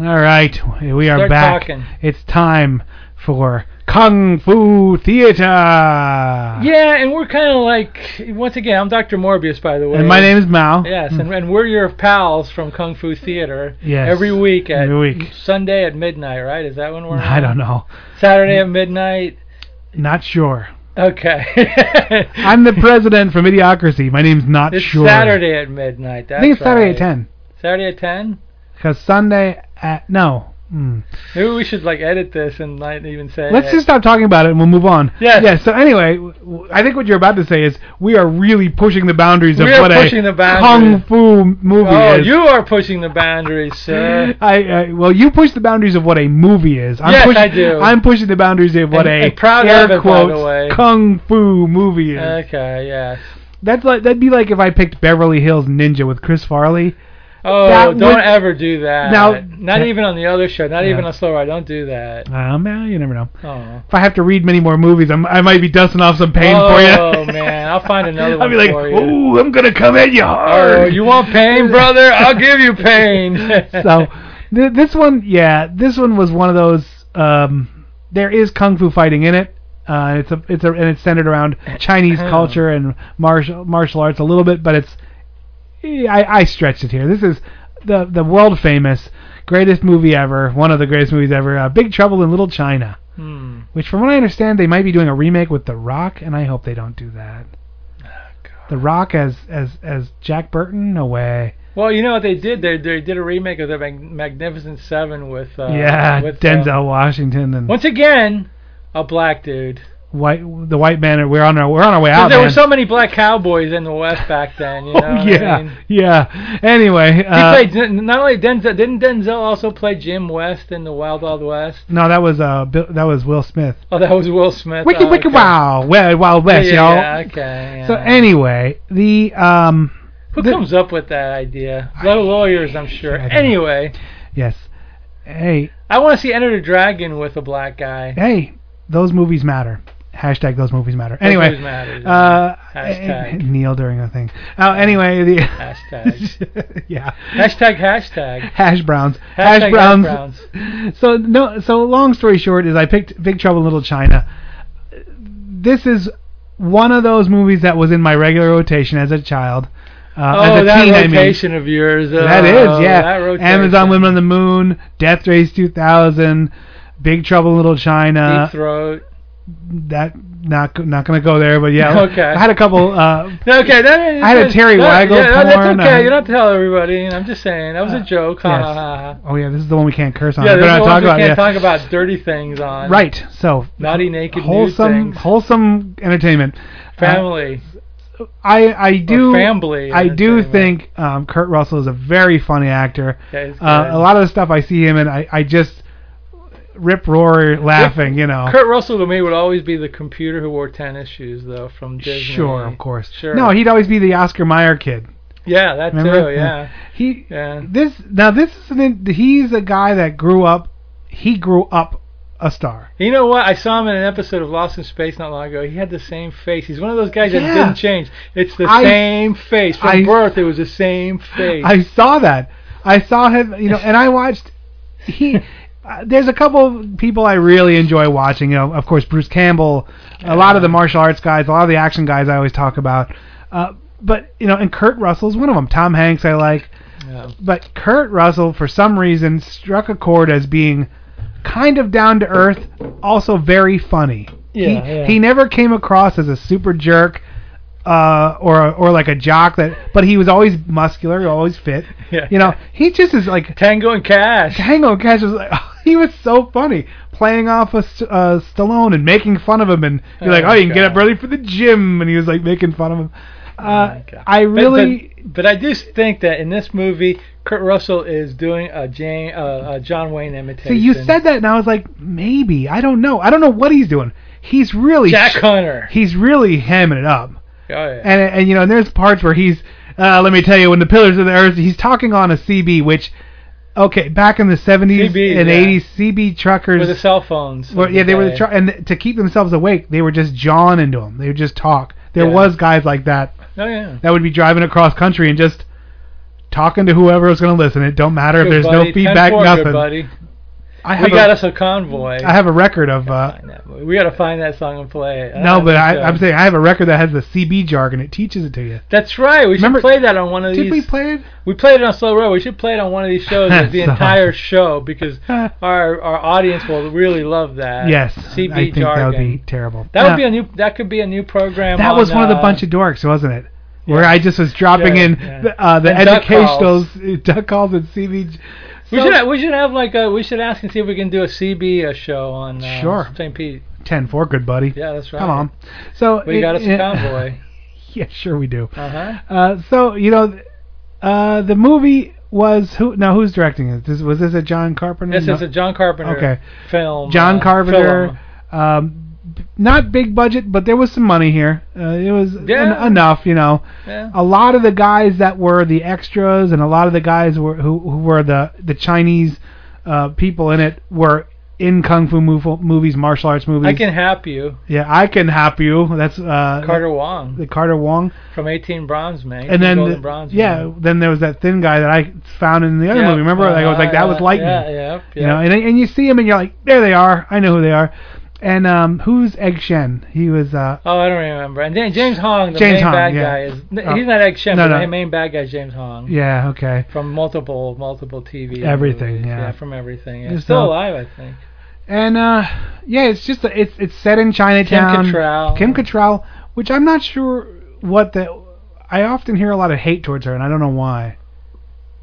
All right, we are back. talking. It's time for Kung Fu Theater. Yeah, and we're kind of like once again. I'm Dr. Morbius, by the way. And my name is Mao. Yes, and, mm. and we're your pals from Kung Fu Theater. Yes. Every week at Every week. Sunday at midnight, right? Is that when we're? I on? don't know. Saturday at midnight. Not sure. Okay. I'm the president from Idiocracy. My name's not it's sure. Saturday at midnight. That's I think it's Saturday right. at 10. Saturday at ten. Because Sunday at. No. Hmm. Maybe we should like edit this and not even say. Let's just stop talking about it and we'll move on. Yeah. Yeah. So anyway, w- I think what you're about to say is we are really pushing the boundaries of We what pushing a the boundaries. kung fu movie Oh, is. you are pushing the boundaries, sir. I, I well, you push the boundaries of what a movie is. I'm Yes, pushing, I do. I'm pushing the boundaries of what And- a and proud air it, quotes kung fu movie is. Okay, yes. That's like that'd be like if I picked Beverly Hills Ninja with Chris Farley. Oh, That don't would- ever do that. Now- not even on the other show. Not Yeah. even on Slow Ride. Don't do that. Um, well, you never know. Oh. If I have to read many more movies, I'm, I might be dusting off some pain oh for you. Oh man, I'll find another one I'll be like, ooh, I'm gonna come at you hard. Oh, you want pain, brother? I'll give you pain. so th- this one, yeah, this one was one of those. Um, there is kung fu fighting in it. Uh, it's a, it's a, and it's centered around Chinese culture and martial martial arts a little bit, but it's. I, I stretched it here. This is the the world famous greatest movie ever, one of the greatest movies ever, uh, Big Trouble in Little China. Hmm. Which, from what I understand, they might be doing a remake with The Rock, and I hope they don't do that. The Rock as as as Jack Burton? No way. Well, you know what they did? They they did a remake of the Mag- Magnificent Seven with uh, yeah, with, Denzel um, Washington and once again, a black dude. White the white man. We're on our we're on our way out. there man. were so many black cowboys in the West back then. You know oh yeah, I mean? yeah. Anyway, He uh, played not only Denzel. Didn't Denzel also play Jim West in the Wild Wild West? no, that was uh Bill, that was Will Smith. Oh, that was Will Smith. Wiki oh, wiki okay. wow, well, Wild West, yeah, y'all. yeah, okay. Yeah. So anyway, the um Who the- comes up with that idea? The lawyers, I'm sure. I know. Anyway, yes, hey I want to see Enter the Dragon with a black guy. hey, those movies matter. Hashtag those movies matter. Anyway, movies matter, uh, Hashtag. Neil during the thing. Uh, anyway, the Hashtag. yeah. Hashtag hashtag. Hash browns. Hashtag hash hash browns. browns. So no. So long story short is I picked Big Trouble in Little China. This is one of those movies that was in my regular rotation as a child. Uh, oh, as a that teen, I mean. rotation of yours. That oh, is, yeah. That. Amazon Women on the Moon, Death Race 2000, Big Trouble in Little China. Deep throat. That not not gonna go there, but yeah. Okay. I had a couple. Uh, Okay, that, I had a Terry that, Weigel yeah, That's porn, okay. uh, you don't tell everybody. I'm just saying that was a joke. Yes. oh yeah, this is the one we can't curse on. Yeah, this is the talk we can't yeah. talk about dirty things on. Right. So Naughty naked wholesome wholesome entertainment. Uh, Family. I I do family I do think um, Kurt Russell is a very funny actor. Yeah, uh, a lot of the stuff I see him in, I I just rip roar laughing. You know. Kurt Russell to me would always be the computer who wore tennis shoes, though, from Disney. Sure, of course. Sure. No, he'd always be the Oscar Mayer kid. Yeah, that Remember? too. Yeah. He Yeah. this now this is an, he's a guy that grew up. He grew up a star. You know what? I saw him in an episode of Lost in Space not long ago. He had the same face. He's one of those guys that didn't change. It's the I- same face from I- birth. It was the same face. I saw that. I saw him, you know, and I watched. He, uh, there's a couple of people I really enjoy watching. You know, of course, Bruce Campbell, a lot of the martial arts guys, a lot of the action guys I always talk about. Uh, but you know, and Kurt Russell's one of them. Tom Hanks I like, Yeah. but Kurt Russell for some reason struck a chord as being kind of down to earth, also very funny. Yeah, he, yeah. he never came across as a super jerk uh, or or like a jock that, but he was always muscular, always fit. Yeah. You know, he just is like Tango and Cash. Tango and Cash was like he was so funny playing off of uh, Stallone and making fun of him, and you're Oh like, oh, my you can get up early for the gym, and he was like making fun of him. Uh, my God. I But- really, but, but I do think that in this movie, Kurt Russell is doing a, Jane, uh, a John Wayne imitation. see, you said that, and I was like, maybe I don't know, I don't know what he's doing. He's really Jack Hunter. He's really hamming it up. Oh yeah. and and you know and there's parts where he's uh, let me tell you when the pillars of the earth he's talking on a CB which okay back in the 70s CB, and yeah. 80s CB truckers with the cell phones. of yeah they were the tr- and to keep themselves awake they were just jawing into them they would just talk there Yeah. was guys like that Oh yeah. that would be driving across country and just talking to whoever was going to listen it don't matter if there's buddy. no feedback nothing Good buddy. I have we got us a convoy. I have a record of uh, Find that movie. we got to find that song and play it. no Uh, but I, uh, I'm saying I have a record that has the CB jargon it teaches it to you That's right. We should play that on one of did these. we play it We played it on Slow Road. We should play it on one of these shows, the So- entire show, because our our audience will really love that. Yes, CB I think jargon. that would be terrible. That would be a new. That could be a new program. That was on, one of the uh, bunch of dorks, wasn't it? Where. I just was dropping Yeah, in yeah. the, uh, the duck educational duck calls and CV. We should have, we should have like a we should ask and see if we can do a CB show on uh, Sure. St. Pete. 10 4, good buddy. Yeah, that's right. Come on. So We it- got us a it- convoy. yeah, sure we do. Uh-huh. Uh, so you know, uh, the movie was who? Now who's directing it? This, was this a John Carpenter? This No. is a John Carpenter Okay. film. John uh, Carpenter. film. Um, not big budget, but there was some money here. Uh, it was Yeah. en- enough, you know. Yeah. A lot of the guys that were the extras, and a lot of the guys were who, who were the the Chinese uh, people in it were in kung fu mov- movies, martial arts movies. I can help you, yeah, I can help you. That's uh, Carter Wong the Carter Wong, from 18 Bronze Man. 18 and then the- Bronze yeah, Man. then there was that thin guy that I found in the other Yep, movie. Remember, like I was like that was uh, lightning. Yeah, yeah, You know, and and you see him and you're like, there they are. I know who they are. And um, who's Egg Shen? He was uh, Oh, I don't remember. And then James Hong, the James main Hong, bad yeah. guy, is Oh. he's not Egg Shen, No, but no. the main bad guy is James Hong. yeah, okay. From multiple, multiple TV. Everything, movies. yeah. from everything. Yeah. Still no- alive, I think. And uh, yeah, it's just a, it's it's set in Chinatown. Kim Cattrall. Kim Cattrall, which I'm not sure what the. I often hear a lot of hate towards her, and I don't know why.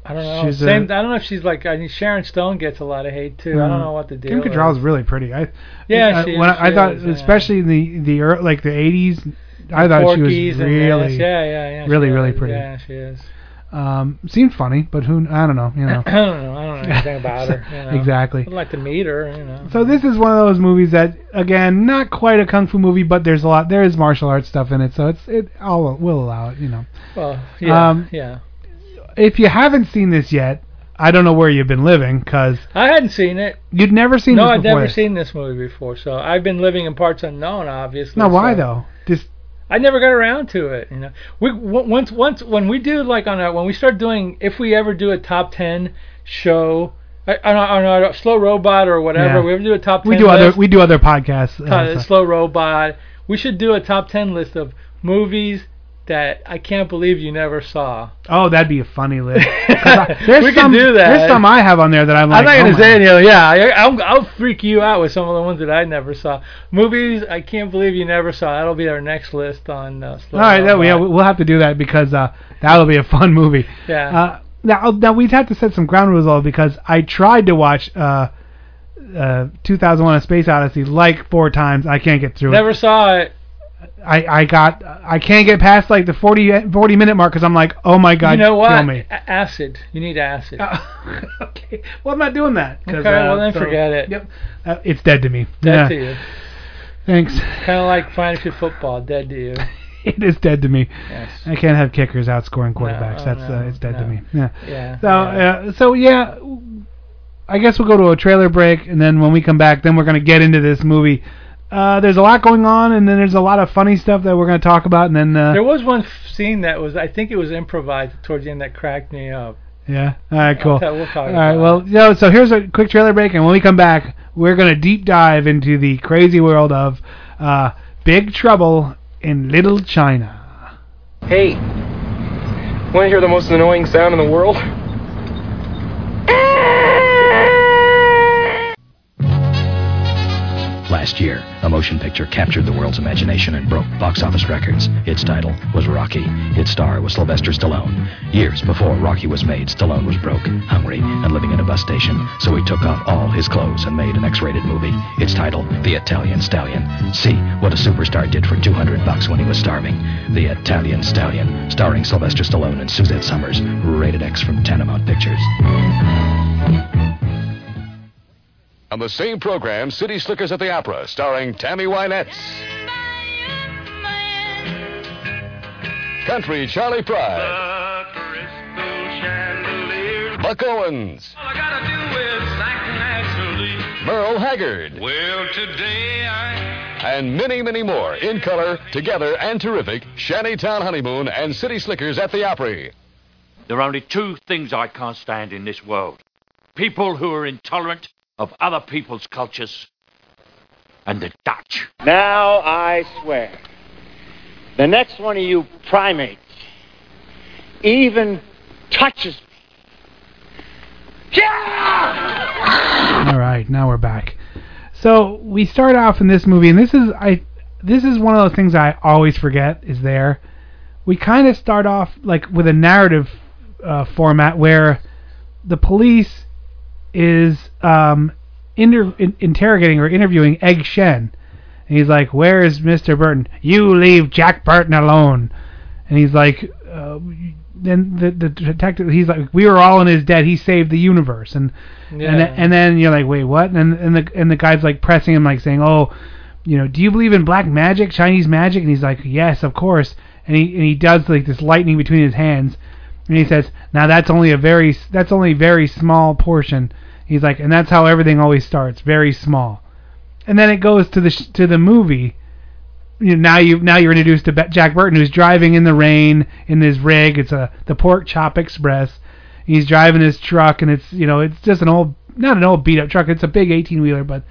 I don't know. She's Same. a- I don't know if she's like. I mean, Sharon Stone gets a lot of hate too. I don't know what the deal. Kim Cattrall is. really pretty. I Yeah, I, she when I, I she thought, is, yeah. especially in the the ear like the 80s, I thought she was and really, this. Yeah, yeah, yeah. she really, really is. pretty. Yeah, she is. um, seemed funny, but who I don't know, you know. I don't know. I don't know anything about her. You know. Exactly. I'd like to meet her. You know. So this is one of those movies that, again, not quite a kung fu movie, but there's a lot. There is martial arts stuff in it, so it's it. I'll will allow it. You know. Well, yeah, Um, yeah. If you haven't seen this yet, I don't know where you've been living because I hadn't seen it. you'd never seen it. no, this I've before. never seen this movie before. So I've been living in parts unknown, obviously. No, why so though? Just I never got around to it. You know, we once once when we do like on a when we start doing if we ever do a top ten show uh, on a, on a slow robot or whatever, Yeah. we ever do a top ten. we do other we do other podcasts. uh, slow robot. We should do a top ten list of movies that I can't believe you never saw. Oh, that'd be a funny list. I- there's We can do that. There's some I have on there that I'm like. I'm not oh gonna my- say any. Yeah, I, I'll, I'll freak you out with some of the ones that I never saw. Movies I can't believe you never saw. That'll be our next list on. Uh, Slow All right, Robot. yeah, we- we'll have to do that because uh, that'll be a fun movie. Yeah. Uh, now, now we'd have to set some ground rules though because I tried to watch uh, uh, 2001: A Space Odyssey like four times. I can't get through Never it. Never saw it. I I got I can't get past like the 40 40 minute mark because I'm like, oh my god, you know what? kill me. A- acid. You need acid. okay. Well, I'm not doing that. Okay, uh, well then so- forget it. Yep. Uh, it's dead to me. Dead yeah. to you. Thanks. Kind of like fantasy football. Dead to you. it is dead to me. Yes. I can't have kickers outscoring quarterbacks. No, That's no, uh, it's dead to me. Yeah. Yeah. So yeah. uh, so yeah, I guess we'll go to a trailer break, and then when we come back, then we're gonna get into this movie. Uh, there's a lot going on, and then there's a lot of funny stuff that we're gonna talk about, and then uh, There was one scene that was, I think it was improvised towards the end that cracked me up. yeah. All right, cool. I'll tell- we'll talk All about right, well, yeah, so here's a quick trailer break, and when we come back, we're gonna deep dive into the crazy world of uh, Big Trouble in Little China. Hey, want to hear the most annoying sound in the world? Last year, a motion picture captured the world's imagination and broke box office records. Its title was Rocky. Its star was Sylvester Stallone. Years before Rocky was made, Stallone was broke, hungry, and living in a bus station, so he took off all his clothes and made an X-rated movie. Its title, The Italian Stallion. See what a superstar did for 200 bucks when he was starving. The Italian Stallion, starring Sylvester Stallone and Suzette Summers. Rated X from Tanamount Pictures. On the same program, City Slickers at the Opera, starring Tammy Wynette. Country Charley Pride. Buck Owens. Merle Haggard. Well, today I. And many, many more in color, together, and terrific. Shantytown Honeymoon and City Slickers at the Opry. There are only two things I can't stand in this world people who are intolerant of other people's cultures and the Dutch. Now I swear, the next one of you primates even touches me. Yeah! All right, now we're back. So we start off in this movie, and this is I. This is one of those things I always forget is there. We kind of start off like with a narrative uh, format where the police is um, inter- in- interrogating or interviewing Egg Shen, and he's like, "Where is Mr. Burton? You leave Jack Burton alone." And he's like, uh, then the the detective, he's like, "We were all in his debt. He saved the universe." And and Yeah. then, and then you're like, "Wait, what?" And and the and the guy's like pressing him, like saying, "Oh, you know, do you believe in black magic, Chinese magic?" And he's like, "Yes, of course." And he and he does like this lightning between his hands, and he says, "Now that's only a very that's only very small portion." He's like, and that's how everything always starts, very small. And then it goes to the sh- to the movie. You know, now you now you're introduced to Jack Burton, who's driving in the rain in his rig. It's a the Pork Chop Express. He's driving his truck, and it's you know it's just an old not an old beat up truck. It's a big 18 wheeler, but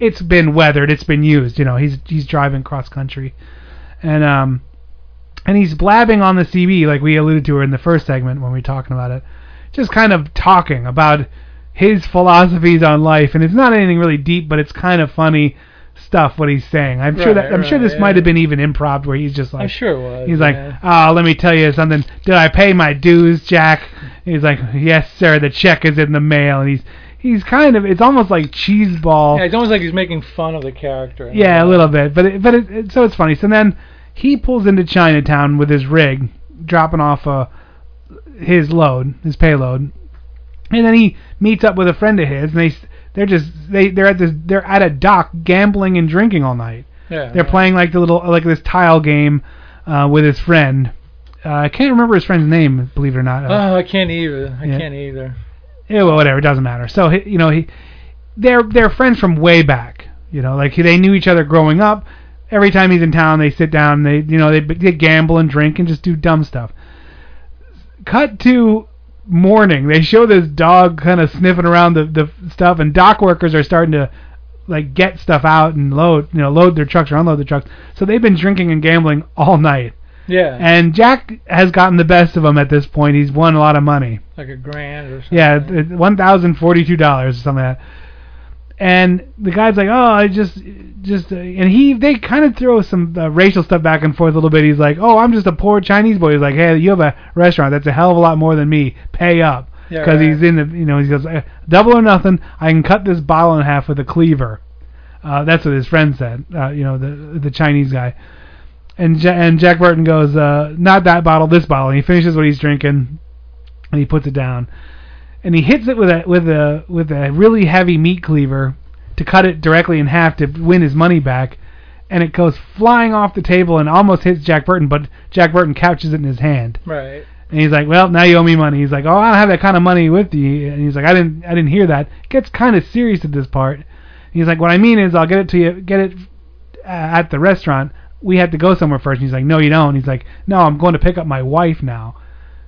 it's been weathered. It's been used. You know, he's he's driving cross country, and um, and he's blabbing on the CB like we alluded to in the first segment when we were talking about it, just kind of talking about his philosophies on life, and it's not anything really deep, but it's kind of funny stuff what he's saying. I'm sure that I'm sure right, this might have been even improv where he's just like I'm sure it was. He's like, yeah. "Oh, let me tell you something. Did I pay my dues, Jack?" He's like, "Yes, sir. The check is in the mail." And he's he's kind of it's almost like cheeseball. Yeah, it's almost like he's making fun of the character. Yeah, a little bit, but it, but it, it, so it's funny. So then he pulls into Chinatown with his rig, dropping off uh, his load, his payload, and then he meets up with a friend of his, and they they're just they they're at this they're at a dock gambling and drinking all night. Yeah, they're right. playing like the little like this tile game uh, with his friend. Uh, I can't remember his friend's name, believe it or not. Uh, Oh, I can't either. I Yeah. can't either. yeah, well, whatever, it doesn't matter. So he, you know, he, they're they're friends from way back. You know, like they knew each other growing up. Every time he's in town, they sit down. They you know they, they gamble and drink and just do dumb stuff. Cut to morning. They show this dog kind of sniffing around the the stuff, and dock workers are starting to like get stuff out and load you know load their trucks or unload the trucks. So they've been drinking and gambling all night. Yeah. And Jack has gotten the best of them at this point. He's won a lot of money. Like a grand or something. Yeah, one thousand forty-two dollars or something like that. And the guy's like, "Oh, I just, just," uh, and he they kind of throw some uh, racial stuff back and forth a little bit. He's like, "Oh, I'm just a poor Chinese boy." He's like, "Hey, you have a restaurant. That's a hell of a lot more than me. Pay up." Yeah, Because right. he's in the, you know, he goes, "Eh, "Double or nothing. I can cut this bottle in half with a cleaver." Uh, that's what his friend said. Uh, you know, the the Chinese guy. And ja- and Jack Burton goes, uh, "Not that bottle, this bottle." And he finishes what he's drinking, and he puts it down, and he hits it with a with a with a really heavy meat cleaver to cut it directly in half to win his money back, and it goes flying off the table and almost hits Jack Burton, but Jack Burton catches it in his hand. Right. And he's like, well, now you owe me money. He's like, oh, I don't have that kind of money with you. And he's like, I didn't, I didn't hear that. It gets kind of serious at this part. He's like, what I mean is, I'll get it to you, get it uh, at the restaurant. We have to go somewhere first. And he's like, no, you don't. He's like, no, I'm going to pick up my wife now.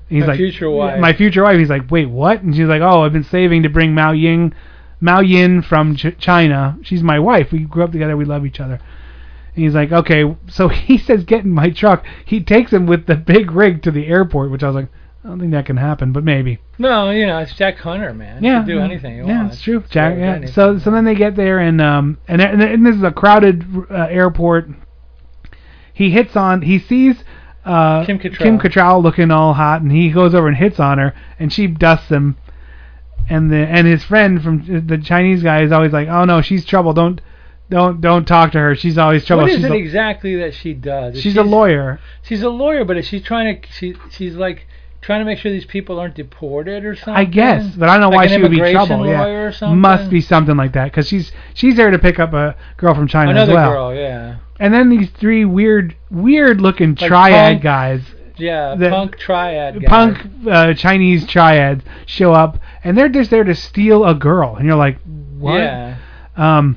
He's My like, future wife. My future wife. He's like, wait, what? And she's like, oh, I've been saving to bring Mao Ying, Mao Yin from Ch- China. She's my wife. We grew up together. We love each other. And he's like, okay. So he says, get in my truck. He takes him with the big rig to the airport, which I was like, I don't think that can happen, but maybe. No, you know, it's Jack Hunter, man. He Yeah, can do anything he yeah, wants. it's true. So, Jack, yeah. anything. So so then they get there and um and and, and this is a crowded uh, airport. He hits on he sees uh Kim Cattrall. Kim Cattrall looking all hot and he goes over and hits on her and she dusts him. And the and his friend from the Chinese guy is always like, "Oh no, she's trouble. Don't don't don't talk to her. She's always trouble. What is she's it a, exactly that she does? Is she's a lawyer." She's a lawyer, but is she trying to? She she's like trying to make sure these people aren't deported or something. I guess, but I don't know Like why she would be trouble. Yeah, lawyer or something? must be something like that because she's she's there to pick up a girl from China Another as well. girl, yeah, And then these three weird, weird looking Like triad punk- guys, yeah, The- punk triad. Guy. punk uh, Chinese triads, show up, and they're just there to steal a girl, and you're like, what? Yeah. Um,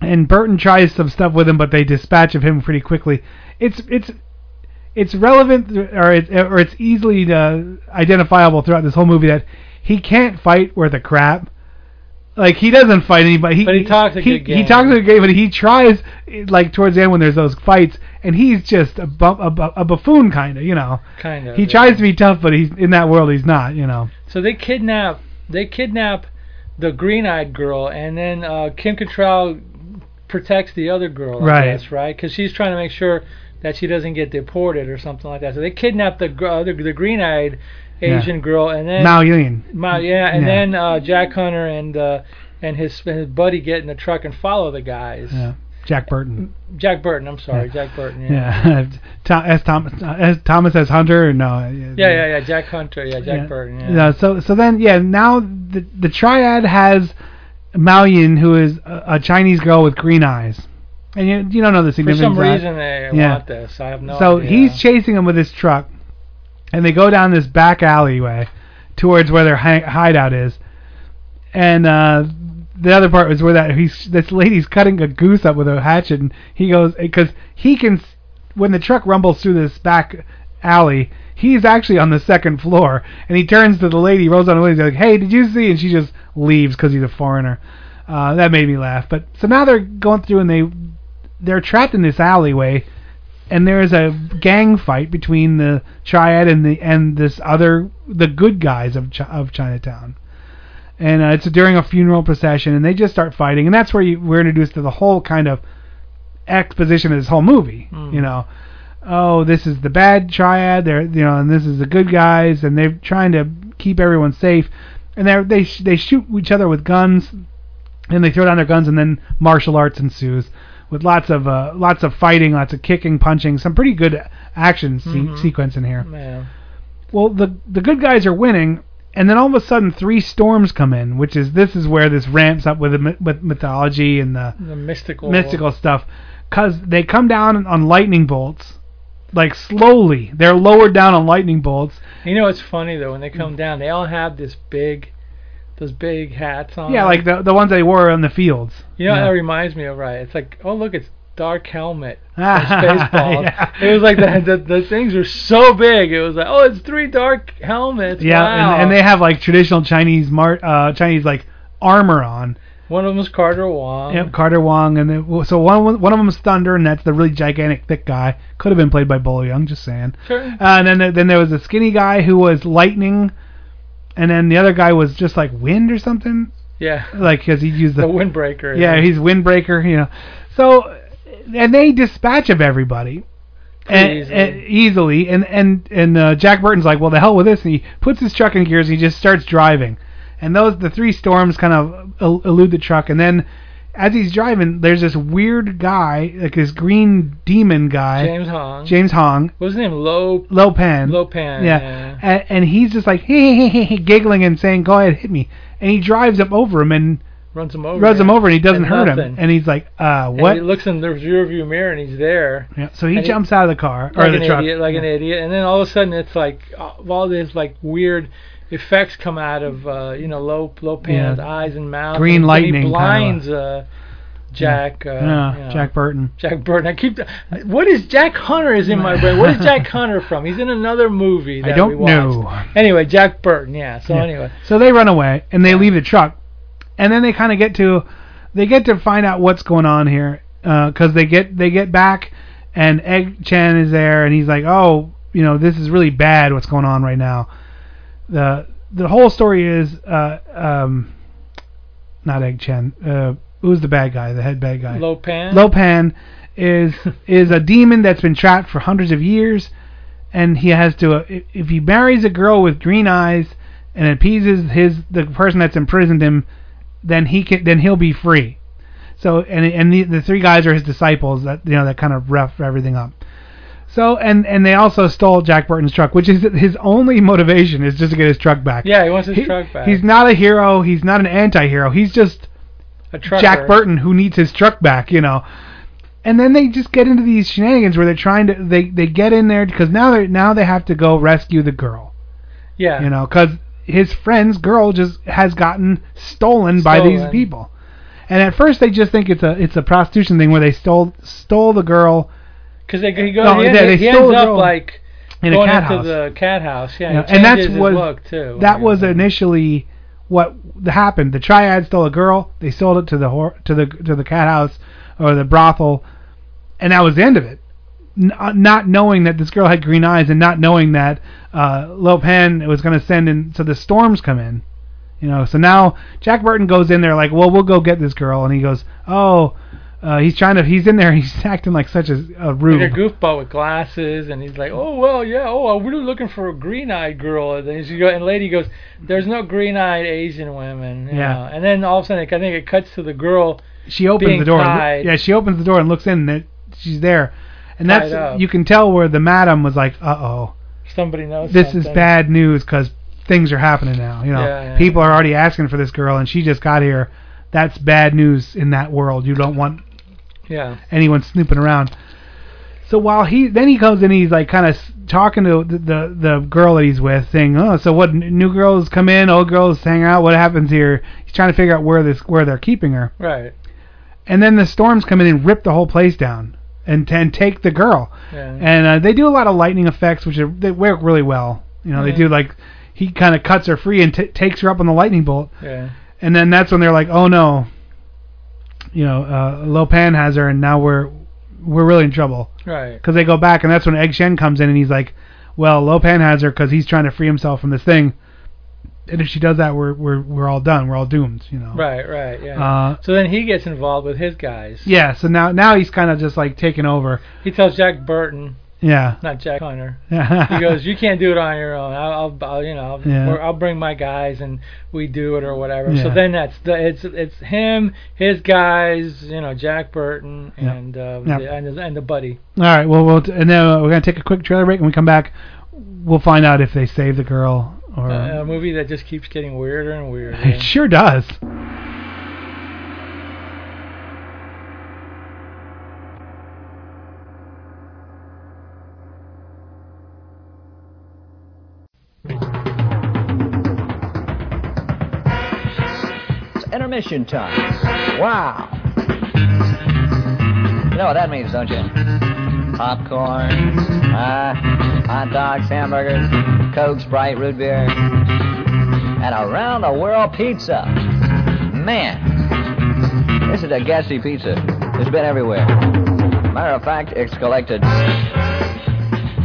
and Burton tries some stuff with him, but they dispatch of him pretty quickly. It's it's it's relevant, or it's or it's easily uh, identifiable throughout this whole movie that he can't fight worth a crap. Like he doesn't fight anybody. He, But he talks a he, good He talks a good game, but he tries like towards the end when there's those fights, and he's just a bu- a, bu- a buffoon kind of, you know. Kind of, He yeah. tries to be tough, but he's in that world he's not, you know. So they kidnap they kidnap the green-eyed girl, and then uh, Kim Cattrall protects the other girl. I Right. guess, right? Because she's trying to make sure that she doesn't get deported or something like that. So they kidnap the uh, the, the green-eyed Yeah. Asian girl, and then Mao Yin. Mao, yeah, and Yeah. then uh, Jack Hunter and uh, and his his buddy get in the truck and follow the guys. Yeah. Jack Burton. Jack Burton, I'm sorry, Yeah. Jack Burton. Yeah. Yeah. As Thomas as Thomas as Hunter. No. Yeah, yeah, yeah, Jack Hunter, yeah, Jack Yeah. Burton, yeah. No, so so then yeah now the the triad has Mao Yin who is a, a Chinese girl with green eyes, and you you don't know the For significance. some of that. reason they Yeah. want this. I have no so idea. he's chasing him with his truck, and they go down this back alleyway towards where their hideout is, and uh, the other part was where that he's this lady's cutting a goose up with a hatchet, and he goes because he can when the truck rumbles through this back alley. He's actually on the second floor, and he turns to the lady, rolls down the window, he's like, "Hey, did you see?" And she just leaves because he's a foreigner. Uh, that made me laugh. But so now they're going through, and they they're trapped in this alleyway, and there's a gang fight between the triad and the and this other the good guys of Ch- of Chinatown. And uh, it's during a funeral procession, and they just start fighting, and that's where you, we're introduced to the whole kind of exposition of this whole movie. Mm. You know, oh, this is the bad triad, they're you know, and this is the good guys, and they're trying to keep everyone safe, and they they sh- they shoot each other with guns, and they throw down their guns, and then martial arts ensues with lots of uh, lots of fighting, lots of kicking, punching, some pretty good action se- Mhm. sequence in here. Yeah. Well, the the good guys are winning, and then all of a sudden three storms come in, which is this is where this ramps up with the with mythology and the The mystical mystical stuff, cause they come down on lightning bolts, like slowly. They're lowered down on lightning bolts. You know what's funny though? When they come down, they all have this big, those big hats on. Yeah, like the the ones they wore on the fields. You know, Yeah. that reminds me of right. It's like, oh look, it's Dark Helmet. Ah, yeah. It was like the, the the things are so big. It was like, oh, it's three Dark Helmets. Yeah, wow. and, and they have like traditional Chinese mar- uh Chinese like armor on. One of them was Carter Wong. Yep, Carter Wong, and then, so one one of them is Thunder, and that's the really gigantic, thick guy. Could have been played by Bolo Yeung, just saying. Sure. Uh, and then then there was a skinny guy who was lightning, and then the other guy was just like wind or something, Yeah. like because he used the, The windbreaker. Yeah, he's windbreaker, you know. So, and they dispatch of everybody. And, and easily, and and and uh, Jack Burton's like, well, the hell with this, and he puts his truck in gears, and he just starts driving, and those the three storms kind of elude the truck, and then as he's driving, there's this weird guy, like this green demon guy, James Hong. James Hong, What's his name? Lo. Lo Pan, Lo Pan, yeah, yeah. And, and he's just like he giggling and saying, "Go ahead, hit me," and he drives up over him and runs him over. runs him over and he doesn't And hurt him. And he's like, uh, And what? he looks in the rear view mirror and he's there. Yeah, so he And jumps out of the car or like the an truck. idiot, like an idiot, and then all of a sudden it's like uh, all this like weird effects come out of uh, you know low Lo Pan's Yeah. eyes and mouth. Green and lightning He kinda. uh, Jack. Uh, Yeah, you know, Jack Burton. Jack Burton. I keep. What is Jack Hunter is in my brain? What is Jack Hunter from? He's in another movie. That I don't we watched. know. Anyway, Jack Burton. Yeah. So Yeah. anyway. So they run away and they leave the truck, and then they kind of get to, they get to find out what's going on here, because they get they get back, and Egg Shen is there, and he's like, oh, you know, this is really bad. What's going on right now? The the whole story is, uh, um, not Egg Shen. Uh, who's the bad guy? The head bad guy. Lopan. Lopan is is a demon that's been trapped for hundreds of years, and he has to. Uh, if, if he marries a girl with green eyes and appeases his the person that's imprisoned him, then he can then he'll be free. So and and the, the three guys are his disciples that you know that kind of rough everything up. So and and they also stole Jack Burton's truck, which is his only motivation is just to get his truck back. Yeah, he wants his He- truck back. He's not a hero. He's not an anti-hero. He's just. Jack Burton who needs his truck back, you know. And then they just get into these shenanigans where they're trying to they they get in there because now they now they have to go rescue the girl, Yeah. you know, because his friend's girl just has gotten stolen, by these people. And at first they just think it's a it's a prostitution thing where they stole stole the girl Because they he goes. No, he, they- they he ends up like in a going cat into house. the cat house. Yeah. he and that's changes his was look too. that was initially what happened. The triad stole a girl. They sold it to the hor- to the to the cat house or the brothel, and that was the end of it. N- uh, not knowing that this girl had green eyes and not knowing that uh, Lopan was going to send in, so the storms come in. You know, so now Jack Burton goes in there like, well, we'll go get this girl, and he goes, oh, uh, he's trying to, he's in there, he's acting like such a, a rube. Like a goofball with glasses, and he's like, "Oh well, yeah. Oh, I'm really looking for a green-eyed girl." And then she go, and lady goes, "There's no green-eyed Asian women." Yeah. know. And then all of a sudden, I think it cuts to the girl. she opens the door. tied. yeah, she opens the door and looks in, and she's there, and that's up. you can tell where the madam was like, uh oh, Somebody knows. this something. is bad news because things are happening now. You know, Yeah, yeah, people are already asking for this girl, and she just got here. That's bad news in that world. You don't want Yeah. anyone snooping around. So while he then he comes in, he's like kind of talking to the, the the girl that he's with, saying, "Oh, so what? New girls come in, old girls hang out. What happens here?" He's trying to figure out where this where they're keeping her. Right. And then the storms come in and rip the whole place down and and take the girl. Yeah. And uh, they do a lot of lightning effects, which are, they work really well. You know, they do like he kind of cuts her free and t- takes her up on the lightning bolt. Yeah. And then that's when they're like, "Oh no." You know, uh, Lopan has her, and now we're we're really in trouble. Right. Because they go back, and that's when Egg Shen comes in, and he's like, "Well, Lopan has her because he's trying to free himself from this thing, and if she does that, we're we're we're all done. We're all doomed." You know. Right. Right. Yeah. Uh, so then he gets involved with his guys. Yeah. So now now he's kind of just like taking over. He tells Jack Burton, Yeah. not Jack Hunter. he goes, "You can't do it on your own. I'll, I'll, I'll you know, I'll, Yeah. I'll bring my guys and we do it or whatever." So then that's the it's it's him, his guys, you know, Jack Burton Yep. and uh, Yep. the, and the, and the buddy. All right. Well, we'll t- and then we're gonna take a quick trailer break, and we come back. We'll find out if they save the girl or Uh, a movie that just keeps getting weirder and weirder. it sure does. Intermission time. Wow. You know what that means, don't you? Popcorn, uh, hot dogs, hamburgers, Coke, Sprite, root beer, and around the world pizza. Man, this is a gassy pizza. It's been everywhere. Matter of fact, it's collected.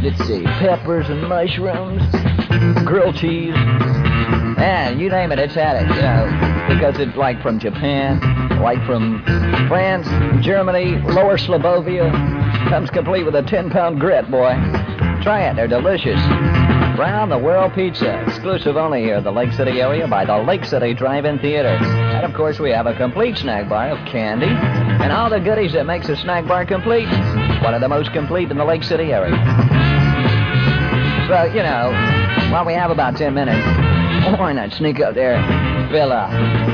Let's see, peppers and mushrooms, grilled cheese, and you name it, it's had it, you know, because it's like from Japan, like from France, Germany, Lower Slobovia. Comes complete with a 10 pound grit, boy. Try it, they're delicious. Round the World Pizza, exclusive only here at the Lake City area by the Lake City Drive-In Theater. And of course, we have a complete snack bar of candy and all the goodies that makes a snack bar complete. One of the most complete in the Lake City area. So, you know, while we have about 10 minutes, why not sneak up there, Favela.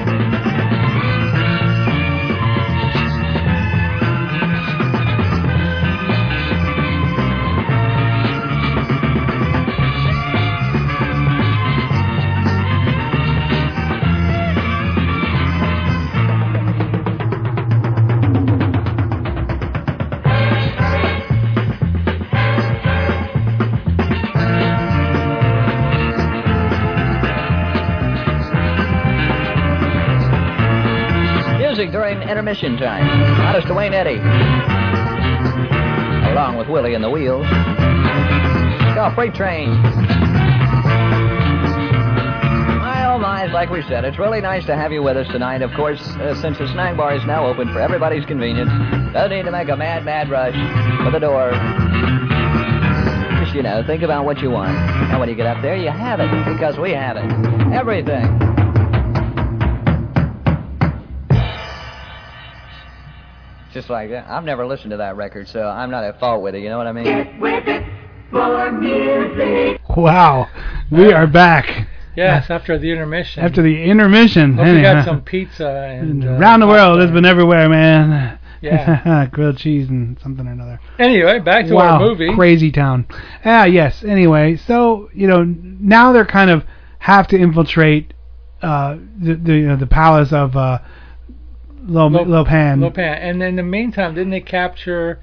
Intermission time. As Duane Eddy. Along with Willie and the Wheels. Go, Freight Train. Oh like we said, it's really nice to have you with us tonight. Of course, uh, since the snack bar is now open for everybody's convenience, doesn't need to make a mad, mad rush for the door. Just, you know, think about what you want. And when you get up there, you have it, because we have it. Everything. Just like that. I've never listened to that record, so I'm not at fault with it, you know what I mean? Get with it, more music. Wow, we are back Yes, after the intermission. after the intermission. Hope you Anyhow. got some pizza and uh, Around the world, it's been everywhere, man. Yeah. grilled cheese and something or another. Anyway, back to wow, our movie. crazy town. Ah, yes. Anyway, so you know now they're kind of have to infiltrate uh, the the, you know, the palace of uh, Lo, Lo- Lopan. Lo Pan. And in the meantime, didn't they capture?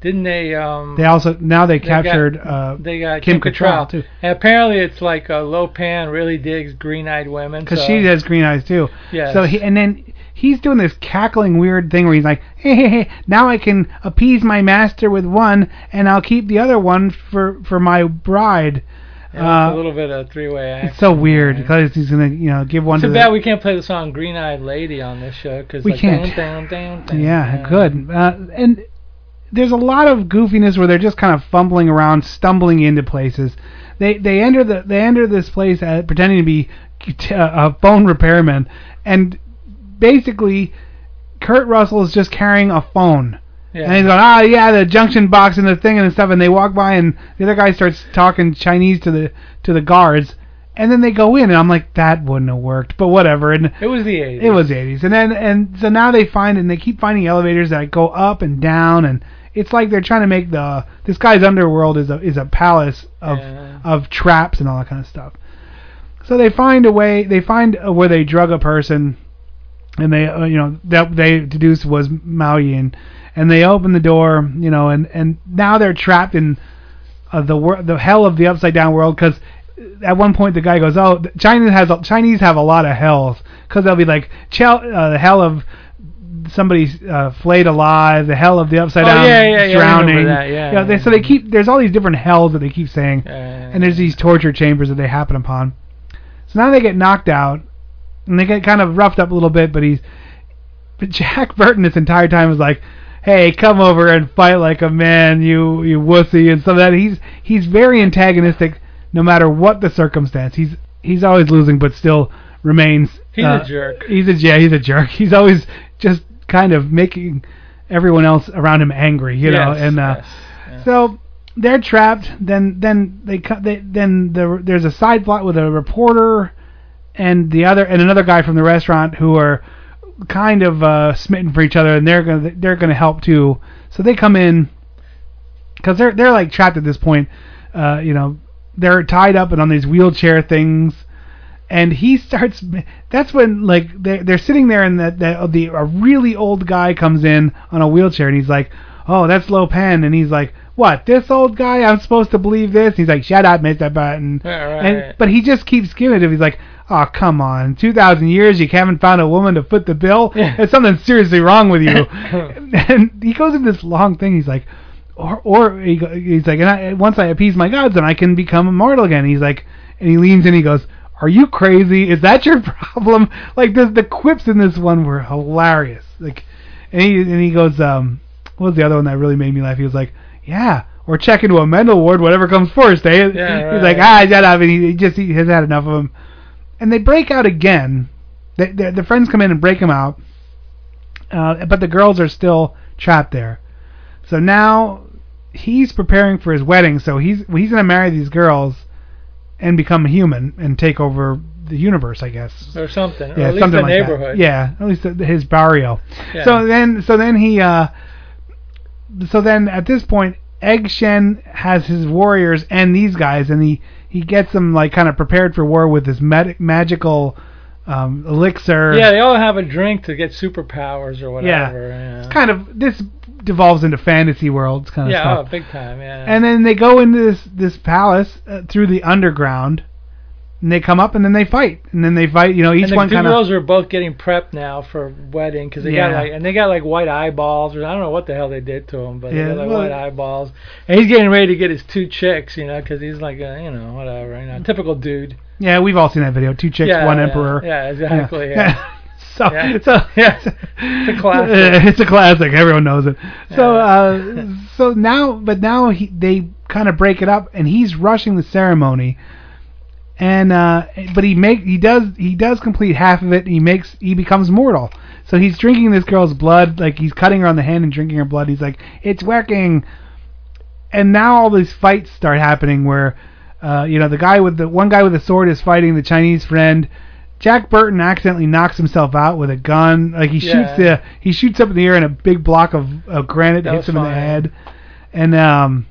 Didn't they? Um, They also now they they got- captured uh, they got Kim Kim, Cattrall, Cattrall too. And apparently, it's like uh, Lo Pan really digs green-eyed women. because so- she has green eyes too. Yeah. So he and then he's doing this cackling weird thing where he's like, hey, hey, hey, now I can appease my master with one, and I'll keep the other one for for my bride. Uh, a little bit of three-way action. It's so weird because he's gonna, you know, give one Too to bad the. we can't play the song "Green Eyed Lady" on this show because We like, can't. Yeah, good. Uh, and there's a lot of goofiness where they're just kind of fumbling around, stumbling into places. They they enter the they enter this place uh, pretending to be uh, a phone repairman, and basically, Kurt Russell is just carrying a phone. Yeah. And he's going, ah, yeah, the junction box and the thing and stuff. And they walk by, and the other guy starts talking Chinese to the to the guards. And then they go in, and I'm like, that wouldn't have worked, but whatever. And It was the 80s. it was the 80s, and then and so now they find and they keep finding elevators that go up and down, and it's like they're trying to make the this guy's underworld is a is a palace of of traps and all that kind of stuff. So they find a way, they find a, where they drug a person, and they uh, you know that they deduced was Miao Yin, and they open the door, you know, and and now they're trapped in uh, the wor- the hell of the upside down world because at one point the guy goes, "Oh, China has a, Chinese have a lot of hells. Because they'll be like uh, the hell of somebody uh, flayed alive, the hell of the upside Oh, down yeah, yeah, yeah, drowning." that, yeah, You know, they, so they keep there's all these different hells that they keep saying, Yeah, yeah, and there's these torture chambers that they happen upon. So now they get knocked out, and they get kind of roughed up a little bit, but he's but Jack Burton this entire time is like, "Hey, come over and fight like a man, you you wussy," and so that he's he's very antagonistic no matter what the circumstance. He's he's always losing, but still remains. He's uh, a jerk. He's a yeah, he's a jerk. He's always just kind of making everyone else around him angry, you know, Yes, and uh, so they're trapped. Then then they cut. They, then the, there's a side plot with a reporter and the other and another guy from the restaurant who are kind of uh, smitten for each other, and they're gonna they're gonna help too. So they come in because they're they're like trapped at this point. Uh, you know, they're tied up and on these wheelchair things. And he starts. That's when like they're they're sitting there, and that that the a really old guy comes in on a wheelchair, and he's like, "Oh, that's Lo Pan," and he's like, "What? This old guy? I'm supposed to believe this?" He's like, "Shut up, Mr. Burton." Right. And but he just keeps giving it. He's like, "Oh, come on! Two thousand years, you haven't found a woman to foot the bill. There's something seriously wrong with you." and he goes in this long thing. He's like, or or he, he's like, and I, once I appease my gods, then I can become immortal again. He's like, and he leans in. He goes, "Are you crazy? Is that your problem?" Like the the quips in this one were hilarious. Like, and he and he goes, um, what was the other one that really made me laugh? He was like, "Yeah." Or check into a mental ward, whatever comes first. Eh? Yeah, He's like, ah, shut up. And he, he just he has had enough of him. And they break out again. They, the friends come in and break them out. Uh, but the girls are still trapped there. So now he's preparing for his wedding. So he's he's gonna marry these girls and become a human and take over the universe, I guess. or something, or Yeah, at least the like that. neighborhood. Yeah, at least his barrio. Yeah. So then, so then he, uh, so then at this point, Egg Shen has his warriors and these guys, and he he gets them like kind of prepared for war with this mag- magical um, elixir. Yeah, they all have a drink to get superpowers or whatever. Yeah, It's kind of this devolves into fantasy worlds kind of yeah, stuff. oh, big time. Yeah. And then they go into this this palace uh, through the underground, and they come up and then they fight, and then they fight. You know, each and the one kind of girls are both getting prepped now for wedding because they got like and they got like white eyeballs or I don't know what the hell they did to him, but Yeah, they got like well- white eyeballs. And he's getting ready to get his two chicks, you know, because he's like a, you know whatever, you know, typical dude. yeah. We've all seen that video. Two chicks, Yeah, one yeah, emperor. yeah, exactly, yeah. so Yeah. so Yeah. It's a classic. it's a classic. Everyone knows it. So uh, so now, but now he, they kind of break it up, and he's rushing the ceremony. And uh, but he make he does he does complete half of it. And he makes he becomes mortal. So he's drinking this girl's blood, like he's cutting her on the hand and drinking her blood. He's like, it's working. And now all these fights start happening where, uh, you know, the guy with the one guy with the sword is fighting the Chinese friend. Jack Burton accidentally knocks himself out with a gun. Like he Yeah. shoots the he shoots up in the air and a big block of, of granite That hits him in the head. And um,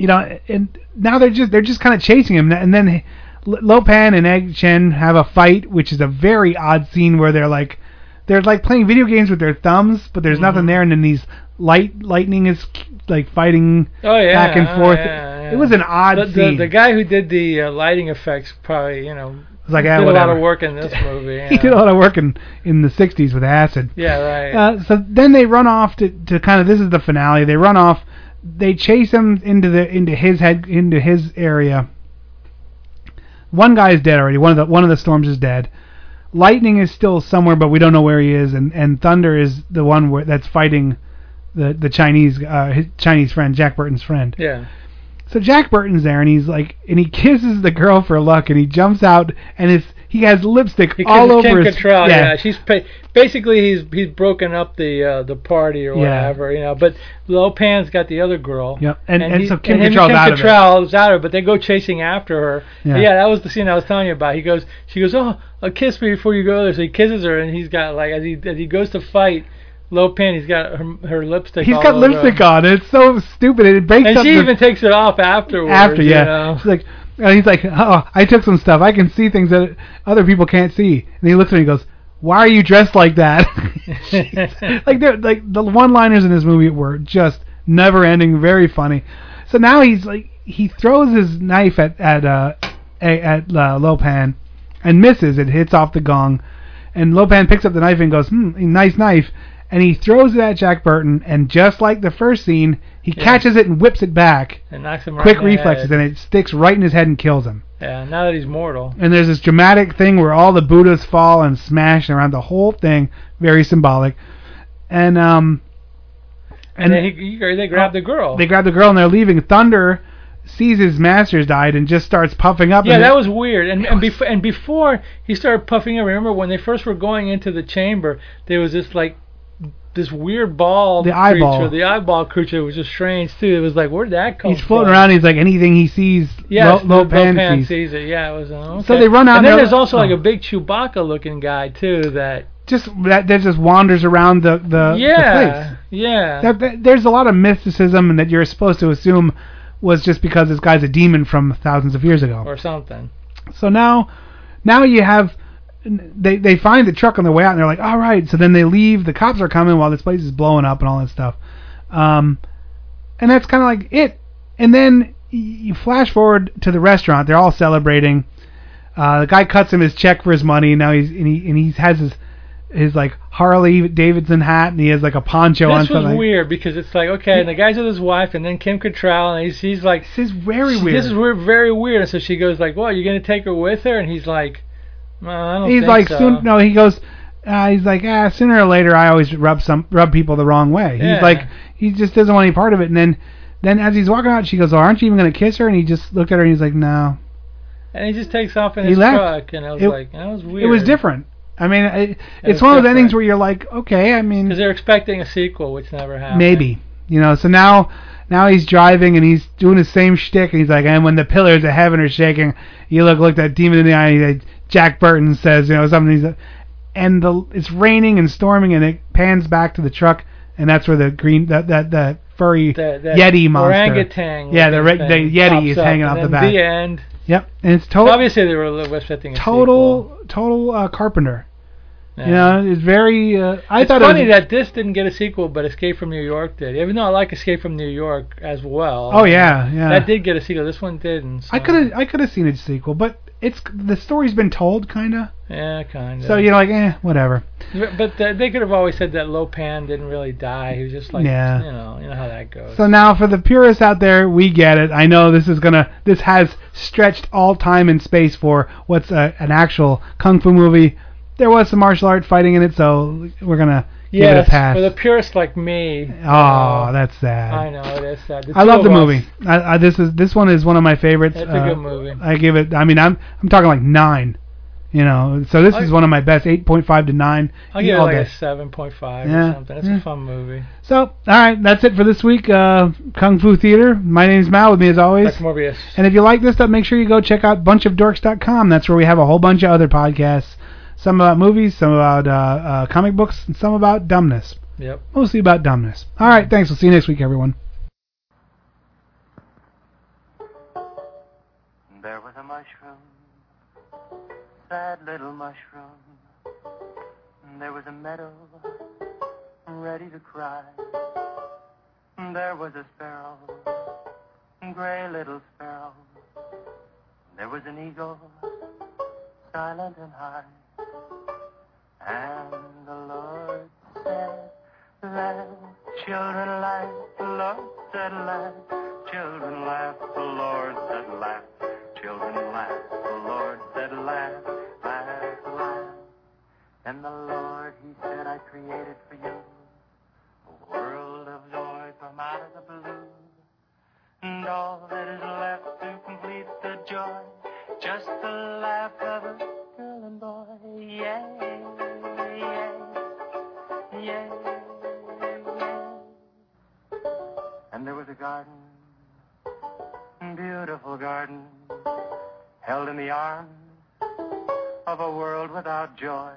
you know, and now they're just they're just kind of chasing him. And then Lo Pan and Egg Shen have a fight, which is a very odd scene where they're like they're like playing video games with their thumbs, but there's Mm-hmm. nothing there. And then these light lightning is like fighting Oh yeah, back and oh, forth. yeah, yeah. It was an odd the, the, scene. the guy who did the uh, lighting effects probably you know was like, ah, did a lot of work in this movie. he did a lot of work in in the '60s with acid. Yeah, right. Uh, so then they run off to to kind of this is the finale. They run off. They chase him into the into his head into his area. One guy is dead already. One of the one of the storms is dead. Lightning is still somewhere, but we don't know where he is. And and Thunder is the one where, that's fighting the the Chinese uh, his Chinese friend Jack Burton's friend. yeah. So Jack Burton's there, and he's like, and he kisses the girl for luck, and he jumps out, and it's he has lipstick He all over Kim his Cattrall, yeah. She's pa- basically he's he's broken up the uh, the party or Yeah. whatever, you know. But Lo Pan's got the other girl. Yep, and- and he- so Kim and Cattrall's out of it. Cattrall's out of it, but they go chasing after her. Yeah. Yeah. that was the scene I was telling you about. He goes, she goes, oh, uh, kiss me before you go there. So he kisses her, and he's got like as he as he goes to fight. Lo Pan, he's got her, her lipstick. He's got lipstick him. on. It's so stupid. It breaks and she the, even takes it off afterwards. after. you Yeah, know? she's like, and he's like, oh, I took some stuff. I can see things that other people can't see. And he looks at me and goes, Why are you dressed like that? like like the one-liners in this movie were just never-ending, very funny. So now he's like, he throws his knife at at uh at uh, Lo Pan and misses. It hits off the gong, and Lo Pan picks up the knife and goes, "Hmm, nice knife." And he throws it at Jack Burton, and just like the first scene, he Yeah. catches it and whips it back. And knocks him right Quick reflexes, head. and it sticks right in his head and kills him. Yeah, now that he's mortal. And there's this dramatic thing where all the Buddhas fall and smash around the whole thing, very symbolic. And um, And, then he, he, they grab the girl. they grab the girl and they're leaving. Thunder sees his master's died and just starts puffing up. Yeah, and that was weird. And and before and before he started puffing up, remember when they first were going into the chamber, there was this like this weird ball The eyeball. creature. The eyeball creature was just strange too. It was like, where did that come from? He's from? floating around. He's like anything he sees. Yeah, low, low pan Pan sees. it. Yeah, it was. Uh, okay. So they run out And then there's also like oh. a big Chewbacca looking guy too. That Just that that just wanders around the the, the yeah, place. yeah. That, that, there's a lot of mysticism and that you're supposed to assume was just because this guy's a demon from thousands of years ago. or something. So now, now you have they they find the truck on their way out and they're like, all right. So then they leave. The cops are coming while this place is blowing up and all that stuff. Um, and that's kind of like it. And then you flash forward to the restaurant. They're all celebrating. Uh, the guy cuts him his check for his money. Now he's and he and he has his his like Harley Davidson hat and he has like a poncho on. This was something. weird because it's like okay, and the guy's with his wife, and then Kim Cattrall, and he's, he's like, "This is very she- weird." This is weird, very weird." And so she goes like, "What? You're gonna take her with her?" And he's like, well, he's like so." soon no he goes uh, he's like ah sooner or later I always rub some rub people the wrong way Yeah. he's like he just doesn't want any part of it and then then as he's walking out she goes oh aren't you even gonna kiss her and he just looked at her and he's like no and he just takes off in He his left. truck, and I was It- like, "That was weird." it was different I mean it, it's one of those endings where you're like okay I mean because they're expecting a sequel, which never happened. maybe you know so now now he's driving and he's doing the same shtick and he's like and when the pillars of heaven are shaking you look look that demon in the eye and he's like, Jack Burton says you know something he's and the it's raining and storming and it pans back to the truck and that's where the green that that that furry The, the yeti monster orangutan. yeah the, re- the yeti is hanging off the back The end. yep and it's total Obviously, they were expecting a total total uh, Carpenter Yeah. you know it's very uh, I it's thought funny it was, that this didn't get a sequel, but Escape from New York did. Even though I like Escape from New York as well. Oh, yeah, yeah. That did get a sequel. This one didn't. I could have I could have seen a sequel, but it's the story's been told, kind of. Yeah, kind of. So you're like, eh, whatever. But but the, they could have always said that Lo Pan didn't really die. He was just like, Yeah. you know, you know how that goes. So now for the purists out there, we get it. I know this is gonna, this has stretched all time and space for what's a, an actual kung fu movie. There was some martial art fighting in it, so we're gonna give it yes, a pass. for the purists like me. Oh, that's sad. I know it is sad. The I love the movie. I, I, this is this one is one of my favorites. It's a Uh, good movie. I give it. I mean, I'm I'm talking like nine. You know, so this I- is one of my best. Eight point five to nine. I'll give it like day. a seven point five Yeah, or something. It's yeah. a fun movie. So, all right, that's it for this week. Uh, Kung Fu Theater. My name's Mal. With me as always. Morbius. And if you like this stuff, make sure you go check out bunchofdorks.com. That's where we have a whole bunch of other podcasts. Some about movies, some about uh, uh, comic books, and some about dumbness. Yep. Mostly about dumbness. All right, thanks. We'll see you next week, everyone. There was a mushroom, sad little mushroom. There was a meadow, ready to cry. There was a sparrow, gray little sparrow. There was an eagle, silent and high. And the Lord said, Laugh, children laugh, the Lord said laugh. Children laugh, the Lord said laugh. Children laugh, the Lord said laugh, laugh, laugh. And the Lord, He said, I created for you a world of joy from out of the blue. And all that is left to complete the joy, just the laugh of a girl and boy. Yeah, yes. And there was a garden, beautiful garden, held in the arms of a world without joy.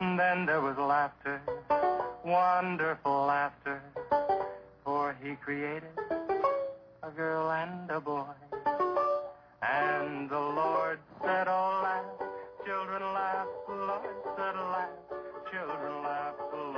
And then there was laughter, wonderful laughter, for he created a girl and a boy. And the Lord said, Oh, laugh, children, laugh. The Lord said, laugh children laugh.